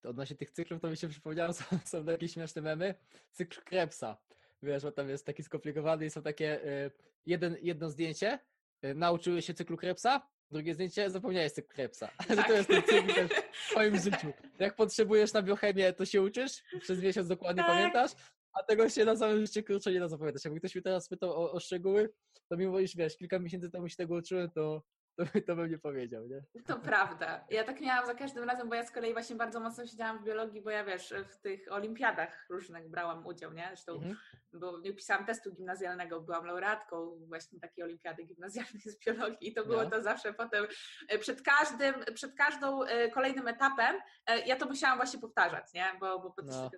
to odnośnie tych cyklów, to mi się przypomniało, są, są takie śmieszne memy, cykl Krebsa. Wiesz, bo tam jest taki skomplikowany i są takie, y, jeden, jedno zdjęcie, y, nauczyły się cyklu Krebsa, drugie zdjęcie, zapomniałeś cykl Krebsa. Tak. to jest ten cykl w twoim życiu. Jak potrzebujesz na biochemię, to się uczysz, przez miesiąc dokładnie tak. pamiętasz, a tego się na samym życiu kurczę nie da zapamiętać. Jakby ktoś mi teraz pytał o, o szczegóły, to mimo iż wiesz, kilka miesięcy temu się tego uczyłem, to to, to bym nie powiedział, nie? To prawda. Ja tak miałam za każdym razem, bo ja z kolei właśnie bardzo mocno siedziałam w biologii, bo ja wiesz, w tych olimpiadach różnych brałam udział, nie? Zresztą, mhm. Bo nie pisałam testu gimnazjalnego, byłam laureatką właśnie takiej olimpiady gimnazjalnej z biologii i to było no. to zawsze potem e, przed każdym, przed każdą e, kolejnym etapem e, ja to musiałam właśnie powtarzać, nie? Bo, bo no.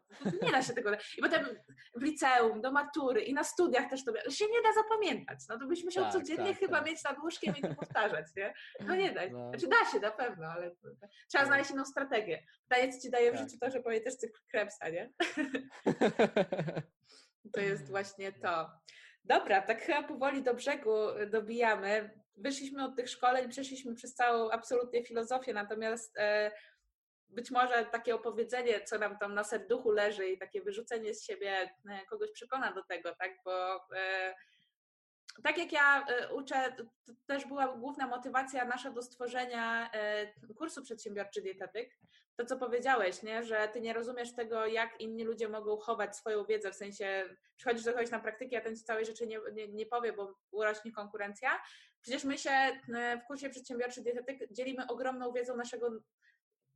nie da się tego... I potem w liceum, do matury i na studiach też to się nie da zapamiętać. No to byś musiał tak, codziennie tak, chyba tak. mieć nad łóżkiem i to powtarzać nie? No nie da się. No. Znaczy da się na pewno, ale trzeba no. znaleźć inną strategię. Co ci daje w tak. życiu to, że pamiętasz cykl Krebsa, nie? to jest właśnie to. Dobra, tak chyba powoli do brzegu dobijamy. Wyszliśmy od tych szkoleń, przeszliśmy przez całą absolutnie filozofię, natomiast e, być może takie opowiedzenie, co nam tam na serduchu leży i takie wyrzucenie z siebie e, kogoś przekona do tego, tak? Bo e, tak jak ja e, uczę, to też była główna motywacja nasza do stworzenia e, kursu przedsiębiorczy dietetyk. To, co powiedziałeś, nie? że ty nie rozumiesz tego, jak inni ludzie mogą chować swoją wiedzę, w sensie przychodzisz do kogoś na praktyki, a ten ci całej rzeczy nie, nie, nie powie, bo urośnie konkurencja. Przecież my się e, w kursie przedsiębiorczy dietetyk dzielimy ogromną wiedzą naszego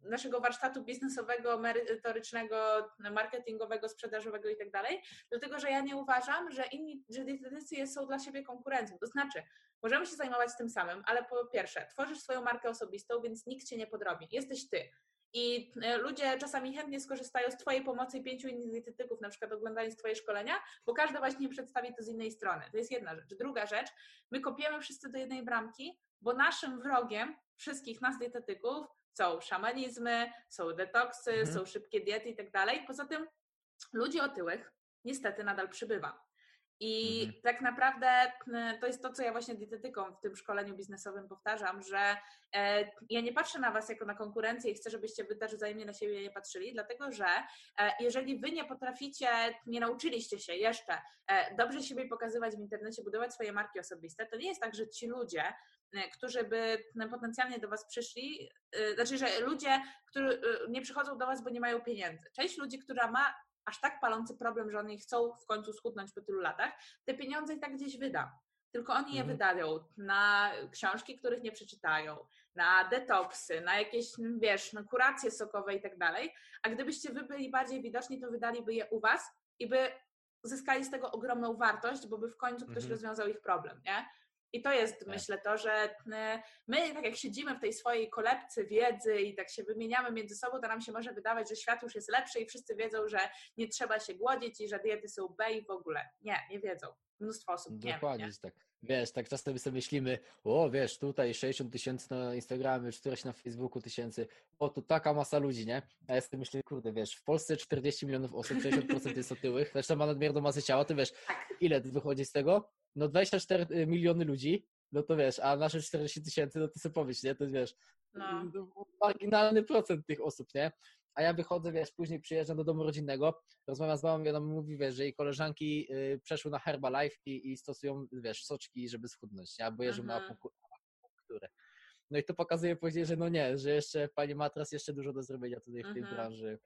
naszego warsztatu biznesowego, merytorycznego, marketingowego, sprzedażowego i tak dalej, dlatego że ja nie uważam, że inni, że dietetycy są dla siebie konkurencją. To znaczy, możemy się zajmować tym samym, ale po pierwsze, tworzysz swoją markę osobistą, więc nikt cię nie podrobi. Jesteś ty. I e, ludzie czasami chętnie skorzystają z Twojej pomocy i pięciu innych dietetyków, na przykład oglądając Twoje szkolenia, bo każdy właśnie przedstawi to z innej strony. To jest jedna rzecz. Druga rzecz, my kopiemy wszyscy do jednej bramki, bo naszym wrogiem wszystkich nas dietetyków są szamanizmy, są detoksy, mhm. są szybkie diety i tak dalej. Poza tym ludzi otyłych niestety nadal przybywa. I mhm. tak naprawdę to jest to, co ja właśnie dietetykom w tym szkoleniu biznesowym powtarzam, że e, ja nie patrzę na Was jako na konkurencję i chcę, żebyście Wy też wzajemnie na siebie nie patrzyli, dlatego że e, jeżeli Wy nie potraficie, nie nauczyliście się jeszcze e, dobrze siebie pokazywać w internecie, budować swoje marki osobiste, to nie jest tak, że ci ludzie, którzy by potencjalnie do Was przyszli, znaczy, że ludzie, którzy nie przychodzą do Was, bo nie mają pieniędzy. Część ludzi, która ma aż tak palący problem, że oni chcą w końcu schudnąć po tylu latach, te pieniądze i tak gdzieś wyda. Tylko oni je mhm. wydają na książki, których nie przeczytają, na detoksy, na jakieś, wiesz, na kuracje sokowe i tak dalej. A gdybyście wy byli bardziej widoczni, to wydaliby je u was i by zyskali z tego ogromną wartość, bo by w końcu ktoś mhm. rozwiązał ich problem, nie? I to jest, tak. myślę, to, że e, my, tak jak siedzimy w tej swojej kolebce wiedzy i tak się wymieniamy między sobą, to nam się może wydawać, że świat już jest lepszy i wszyscy wiedzą, że nie trzeba się głodzić i że diety są B i w ogóle. Nie, nie wiedzą. Mnóstwo osób nie Dokładnie nie? tak. Wiesz, tak czasem sobie myślimy, o wiesz, tutaj 60 tysięcy na Instagramie, 40 na Facebooku tysięcy, o tu taka masa ludzi, nie? A ja sobie myślę, kurde, wiesz, w Polsce 40 milionów osób, 60% jest otyłych, zresztą ma nadmierną masę ciała, to wiesz, tak. ile wychodzi z tego? No 24 y, miliony ludzi, no to wiesz, a nasze 40 tysięcy, no to sobie powiedz, nie? To wiesz, no. marginalny procent tych osób, nie? A ja wychodzę, wiesz, później przyjeżdżam do domu rodzinnego, rozmawiam z mamą i ona mi mówi, wiesz, że jej koleżanki y, przeszły na Herbalife i, i stosują, wiesz, soczki, żeby schudnąć, nie? Albo jeżdżą mhm. na akupunkturę. No i to pokazuje później, że no nie, że jeszcze pani Matras jeszcze dużo do zrobienia tutaj w tej mhm. branży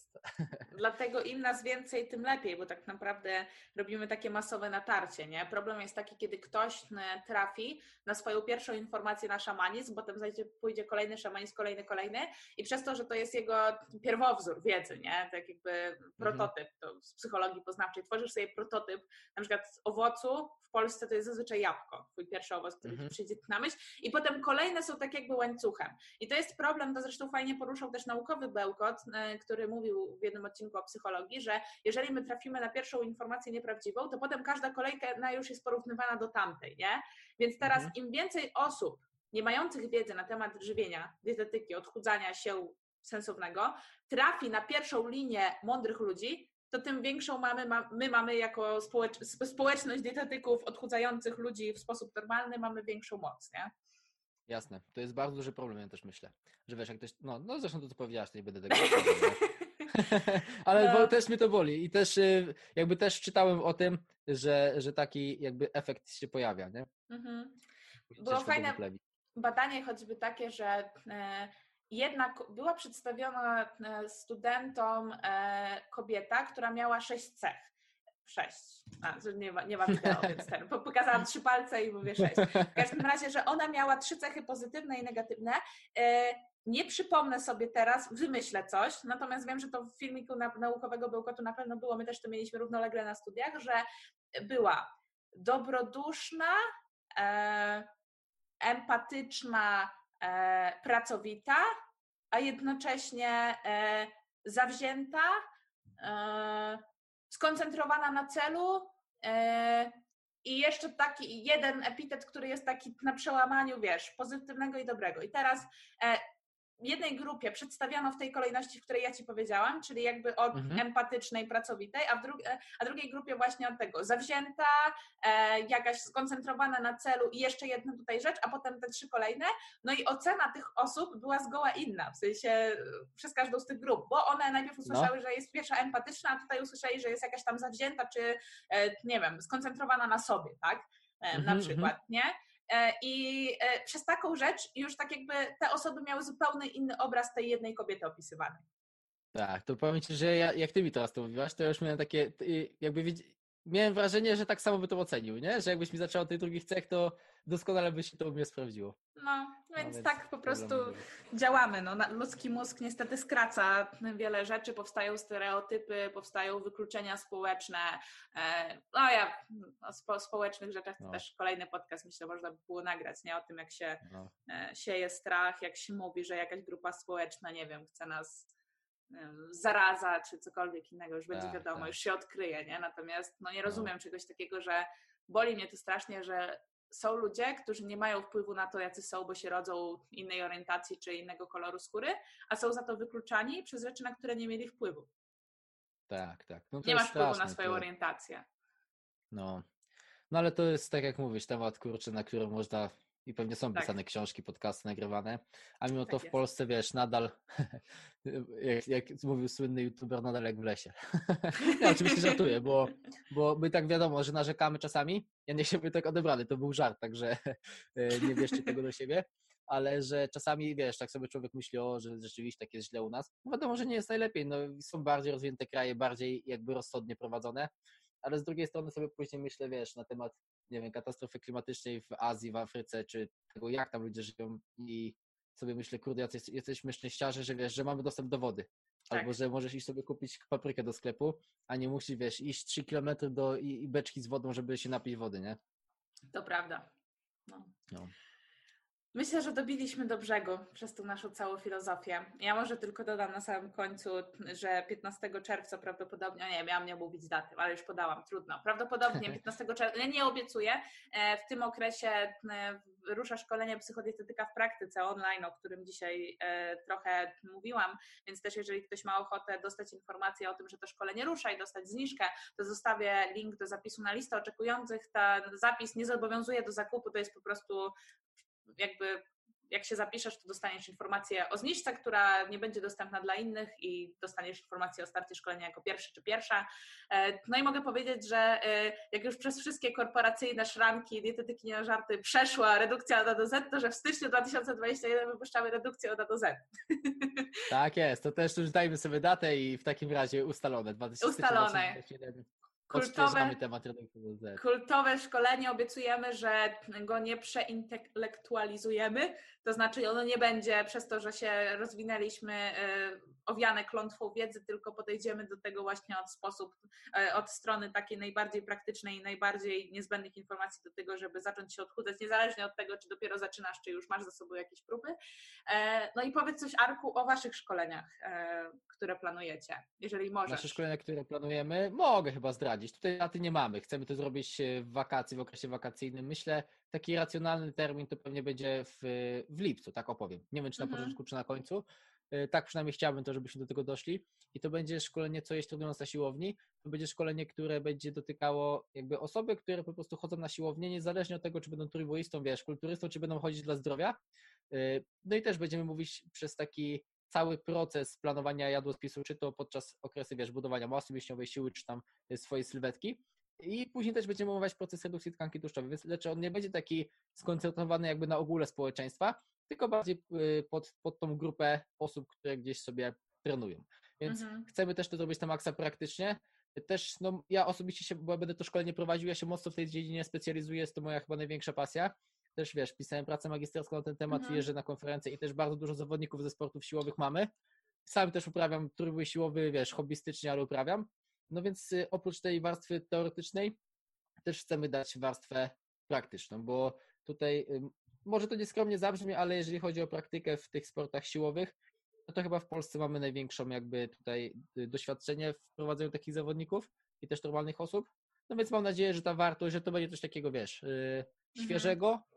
jest. Dlatego im nas więcej, tym lepiej, bo tak naprawdę robimy takie masowe natarcie. Nie? Problem jest taki, kiedy ktoś trafi na swoją pierwszą informację na szamanizm, potem zajdzie, pójdzie kolejny szamanizm, kolejny, kolejny i przez to, że to jest jego pierwowzór wiedzy, nie? tak jakby mhm. prototyp to z psychologii poznawczej, tworzysz sobie prototyp na przykład z owocu, w Polsce to jest zazwyczaj jabłko, twój pierwszy owoc, który mhm. przyjdzie na myśl i potem kolejne są tak jakby łańcuchem. I to jest problem, to zresztą fajnie poruszał też naukowy Bełkot, e, który mówi mówił w jednym odcinku o psychologii, że jeżeli my trafimy na pierwszą informację nieprawdziwą, to potem każda kolejka już jest porównywana do tamtej, nie? Więc teraz mhm. im więcej osób nie mających wiedzy na temat żywienia, dietetyki, odchudzania się sensownego, trafi na pierwszą linię mądrych ludzi, to tym większą mamy, my mamy jako społecz, społeczność dietetyków odchudzających ludzi w sposób normalny, mamy większą moc, nie? Jasne. To jest bardzo duży problem, ja też myślę. Że wiesz, jak ktoś, no, no zresztą to co powiedziałaś, to nie będę tego Ale no. też mnie to boli i też y, jakby też czytałem o tym, że, że taki jakby efekt się pojawia, nie? Mhm. Było fajne badanie choćby takie, że e, jednak była przedstawiona e, studentom e, kobieta, która miała sześć cech. Sześć. A, nie ma, nie ma wideo, więc ten. Pokazałam trzy palce i mówię sześć. W każdym razie, że ona miała trzy cechy pozytywne i negatywne. Nie przypomnę sobie teraz, wymyślę coś, natomiast wiem, że to w filmiku naukowego Bełkotu na pewno było, my też to mieliśmy równolegle na studiach, że była dobroduszna, e, empatyczna, e, pracowita, a jednocześnie e, zawzięta, e, skoncentrowana na celu e, i jeszcze taki jeden epitet, który jest taki na przełamaniu, wiesz, pozytywnego i dobrego. I teraz e, jednej grupie przedstawiano w tej kolejności, w której ja Ci powiedziałam, czyli jakby od mhm. empatycznej, pracowitej, a, w dru a drugiej grupie właśnie od tego zawzięta, e, jakaś skoncentrowana na celu i jeszcze jedna tutaj rzecz, a potem te trzy kolejne. No i ocena tych osób była zgoła inna, w sensie e, przez każdą z tych grup, bo one najpierw no. usłyszały, no. że jest pierwsza empatyczna, a tutaj usłyszeli, że jest jakaś tam zawzięta, czy e, nie wiem, skoncentrowana na sobie, tak? E, na mhm, przykład, mhm. nie? E, I e, przez taką rzecz już tak jakby te osoby miały zupełnie inny obraz tej jednej kobiety opisywanej. Tak, to powiem Ci, że ja, jak Ty mi teraz to mówiłaś, to już miałem takie, jakby miałem wrażenie, że tak samo by to ocenił, nie? Że jakbyś mi zaczął od tych drugich cech, to doskonale by się to u mnie sprawdziło. No, więc, no, tak po prostu działamy. No, ludzki mózg niestety skraca wiele rzeczy, powstają stereotypy, powstają wykluczenia społeczne. E, no ja o spo, społecznych rzeczach to no. też kolejny podcast myślę można by było nagrać, nie? O tym jak się no. E, sieje strach, jak się mówi, że jakaś grupa społeczna, nie wiem, chce nas zaraza czy cokolwiek innego, już będzie tak, wiadomo, tak. już się odkryje, nie? Natomiast no, nie rozumiem no. czegoś takiego, że boli mnie to strasznie, że są ludzie, którzy nie mają wpływu na to, jacy są, bo się rodzą innej orientacji czy innego koloru skóry, a są za to wykluczani przez rzeczy, na które nie mieli wpływu. Tak, tak. No nie masz wpływu na swoją to... orientację. No. No ale to jest, tak jak mówisz, temat kurczę, na który można i pewnie są tak. pisane książki, podcasty nagrywane, a mimo tak to w jest. Polsce, wiesz, nadal, jak, jak mówił słynny youtuber, nadal jak w lesie. ja oczywiście żartuję, bo, bo my tak wiadomo, że narzekamy czasami, ja nie chciałbym tak odebrany, to był żart, także e, nie bierzcie tego do siebie, ale że czasami, wiesz, tak sobie człowiek myśli, o, że rzeczywiście tak jest źle u nas. No wiadomo, że nie jest najlepiej, no są bardziej rozwinięte kraje, bardziej jakby rozsądnie prowadzone, ale z drugiej strony sobie później myślę, wiesz, na temat, nie wiem, katastrofy klimatycznej w Azji, w Afryce, czy tego, jak tam ludzie żyją i sobie myślę, kurde, jesteśmy szczęściarze, że wiesz, że mamy dostęp do wody. Tak. Albo że możesz iść sobie kupić paprykę do sklepu, a nie musisz, wiesz, iść 3 km do i, i beczki z wodą, żeby się napić wody, nie? To prawda. No. no. Myślę, że dobiliśmy do brzegu przez tą naszą całą filozofię. Ja może tylko dodam na samym końcu, że 15 czerwca prawdopodobnie, nie, miałam nie mówić daty, ale już podałam, trudno. Prawdopodobnie 15 czerwca, nie obiecuję, e, w tym okresie e, rusza szkolenie psychodietetyka w praktyce online, o którym dzisiaj e, trochę mówiłam, więc też jeżeli ktoś ma ochotę dostać informację o tym, że to szkolenie rusza i dostać zniżkę, to zostawię link do zapisu na listę oczekujących. Ten zapis nie zobowiązuje do zakupu, to jest po prostu jakby jak się zapiszesz, to dostaniesz informację o zniżce, która nie będzie dostępna dla innych i dostaniesz informację o starcie szkolenia jako pierwszy czy pierwsza. E, no i mogę powiedzieć, że e, jak już przez wszystkie korporacyjne szranki dietetyki nie na żarty przeszła redukcja od A do Z, to że w styczniu 2021 wypuszczamy redukcję od A do Z. Tak jest, to też już dajmy sobie datę i w takim razie ustalone. 2021. Ustalone kultowe, temat kultowe szkolenie. Obiecujemy, że go nie przeintelektualizujemy, to znaczy ono nie będzie przez to, że się rozwinęliśmy y, owiane klątwą wiedzy, tylko podejdziemy do tego właśnie od sposób, y, od strony takiej najbardziej praktycznej i najbardziej niezbędnych informacji do tego, żeby zacząć się odchudzać, niezależnie od tego, czy dopiero zaczynasz, czy już masz za sobą jakieś próby. E, no i powiedz coś, Arku, o Waszych szkoleniach, e, które planujecie, jeżeli możesz. Nasze szkolenia, które planujemy, mogę chyba zdradzić. Tutaj daty nie mamy. Chcemy to zrobić e, w wakacji, w okresie wakacyjnym. Myślę, taki racjonalny termin to pewnie będzie w, w lipcu, tak opowiem. Nie wiem, czy na mhm. początku, czy na końcu. E, tak przynajmniej chciałbym to, żebyśmy do tego doszli. I to będzie szkolenie, co jest trudując na siłowni. To będzie szkolenie, które będzie dotykało jakby osoby, które po prostu chodzą na siłownię, niezależnie od tego, czy będą trójboistą, wiesz, kulturystą, czy będą chodzić dla zdrowia. E, no i też będziemy mówić przez taki cały proces planowania jadłospisu, czy to podczas okresu, wiesz, budowania masy mięśniowej, siły, czy tam swojej sylwetki. I później też będziemy omawiać proces redukcji tkanki tłuszczowej, więc lecz on nie będzie taki skoncentrowany jakby na ogóle społeczeństwa, tylko bardziej y, pod, pod tą grupę osób, które gdzieś sobie trenują. Więc mhm. chcemy też to zrobić na maksa praktycznie. Też, no, ja osobiście się, bo będę to szkolenie prowadził, ja się mocno w tej dziedzinie specjalizuję, jest to moja chyba największa pasja. Też wiesz, pisałem pracę magisterską na ten temat, mhm. jeżdżę na konferencje i też bardzo dużo zawodników ze sportów siłowych mamy. Sam też uprawiam trójbój siłowy, wiesz, hobbystycznie, ale uprawiam. No więc y, oprócz tej warstwy teoretycznej też chcemy dać warstwę praktyczną, bo tutaj może to nieskromnie zabrzmi, ale jeżeli chodzi o praktykę w tych sportach siłowych, no to chyba w Polsce mamy największą jakby tutaj y, doświadczenie w prowadzeniu takich zawodników i też normalnych osób. No więc mam nadzieję, że ta wartość, że to będzie coś takiego, wiesz, yy, świeżego, mhm.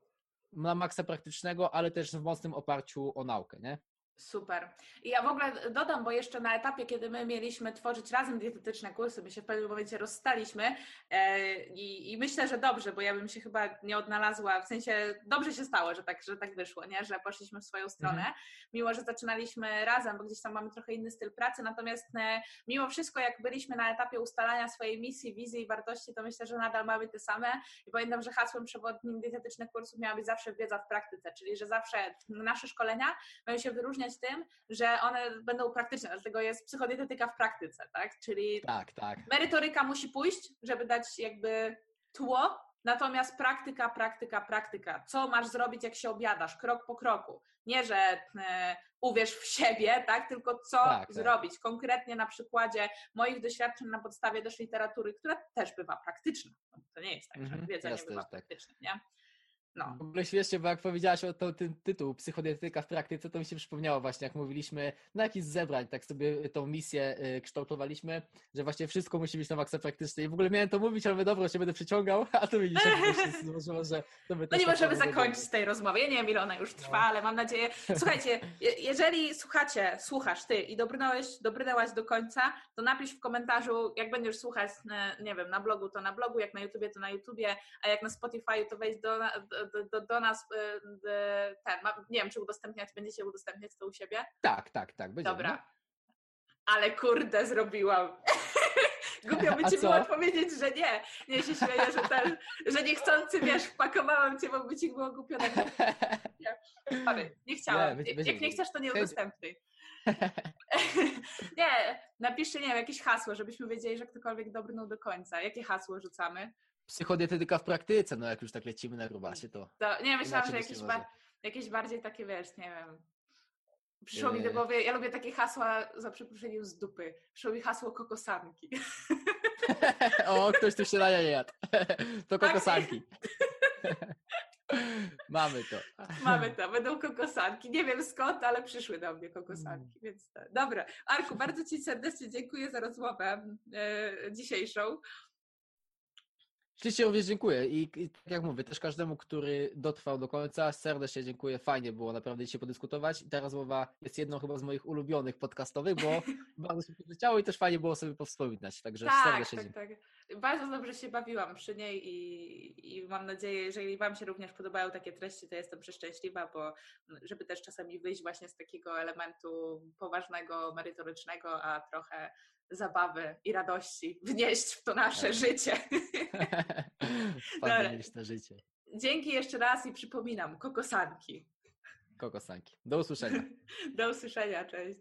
Na maksa praktycznego, ale też w mocnym oparciu o naukę, nie? Super. I ja w ogóle dodam, bo jeszcze na etapie, kiedy my mieliśmy tworzyć razem dietetyczne kursy, my się w pewnym momencie rozstaliśmy e, i, i, myślę, że dobrze, bo ja bym się chyba nie odnalazła, w sensie dobrze się stało, że tak, że tak wyszło, nie? że poszliśmy w swoją stronę, mhm. mimo że zaczynaliśmy razem, bo gdzieś tam mamy trochę inny styl pracy, natomiast e, mimo wszystko, jak byliśmy na etapie ustalania swojej misji, wizji i wartości, to myślę, że nadal mamy te same i pamiętam, że hasłem przewodnim dietetycznych kursów miała być zawsze wiedza w praktyce, czyli że zawsze nasze szkolenia mają się wyróżniać wyróżniać tym, że one będą praktyczne, dlatego jest psychodietetyka w praktyce, tak? Czyli Tak, tak. merytoryka musi pójść, żeby dać jakby tło, natomiast praktyka, praktyka, praktyka. Co masz zrobić, jak się objadasz, krok po kroku. Nie, że e, uwierz w siebie, tak? tylko co Tak, tak. zrobić. Konkretnie na przykładzie moich doświadczeń na podstawie też literatury, która też bywa praktyczna. No, To nie jest tak, że Mhm, wiedza nie bywa tak. praktyczna, nie? No. W ogóle śmiesznie, bo jak powiedziałaś o to, ten tytuł Psychodietetyka w praktyce, to mi się przypomniało właśnie, jak mówiliśmy na jakichś zebrań, tak sobie tą misję y, kształtowaliśmy, że właśnie wszystko musi być na maksa praktyczne i w ogóle miałem to mówić, ale dobra, się będę przyciągał, a to widzisz, jak się złożyło, że to by No nie tak możemy zakończyć tej rozmowy. Ja nie wiem, ile ona już trwa, No. ale mam nadzieję. Słuchajcie, je- jeżeli słuchacie, słuchasz ty i dobrnąłeś, dobrnęłaś do końca, to napisz w komentarzu, jak będziesz słuchać, e, nie wiem, na blogu, to na blogu, jak na YouTubie, to na YouTubie, a jak na Spotify, to wejdź do, do, do, nas, e, d- ten, nie wiem, czy udostępniać, będziecie udostępniać to u siebie? Tak, tak, tak, będzie. Dobra. Ale kurde, zrobiłam. Głupio by ci było odpowiedzieć, że nie. Nie się śmieję, że, ten, że niechcący, wiesz, wpakowałam cię, bo by ci było głupio Sorry, nie chciałam. Nie, będzie- Jak nie chcesz, to nie będzie. udostępniaj. nie, napiszcie, nie wiem, jakieś hasło, żebyśmy wiedzieli, że ktokolwiek dobrnął do końca. Jakie hasło rzucamy? Psychodietetyka w praktyce, no jak już tak lecimy na grubasie, to To, nie, myślałam, że jakieś, jakieś bardziej takie, wiesz, nie wiem. Przyszło mi do Nie. głowy, ja lubię takie hasła za przeproszeniem z dupy. Przyszło mi hasło kokosanki. o, ktoś tu się na nie jadł. To Tak. kokosanki. Mamy to. Mamy to, będą kokosanki. Nie wiem skąd, ale przyszły do mnie kokosanki, więc to. Dobra. Arku, bardzo Ci serdecznie dziękuję za rozmowę e, dzisiejszą. Ślicznie również dziękuję i, i tak jak mówię, też każdemu, który dotrwał do końca, serdecznie dziękuję. Fajnie było naprawdę dzisiaj podyskutować. I ta rozmowa jest jedną chyba z moich ulubionych podcastowych, bo bardzo się leciało i też fajnie było sobie powspominać. Także Tak, serdecznie tak, dziękuję. tak. Bardzo dobrze się bawiłam przy niej i, i mam nadzieję, jeżeli Wam się również podobają takie treści, to jestem przeszczęśliwa, bo żeby też czasami wyjść właśnie z takiego elementu poważnego, merytorycznego, a trochę zabawy i radości wnieść w to nasze Tak. życie. Na życie. Dzięki jeszcze raz i przypominam, kokosanki. Kokosanki. Do usłyszenia. Do usłyszenia, cześć.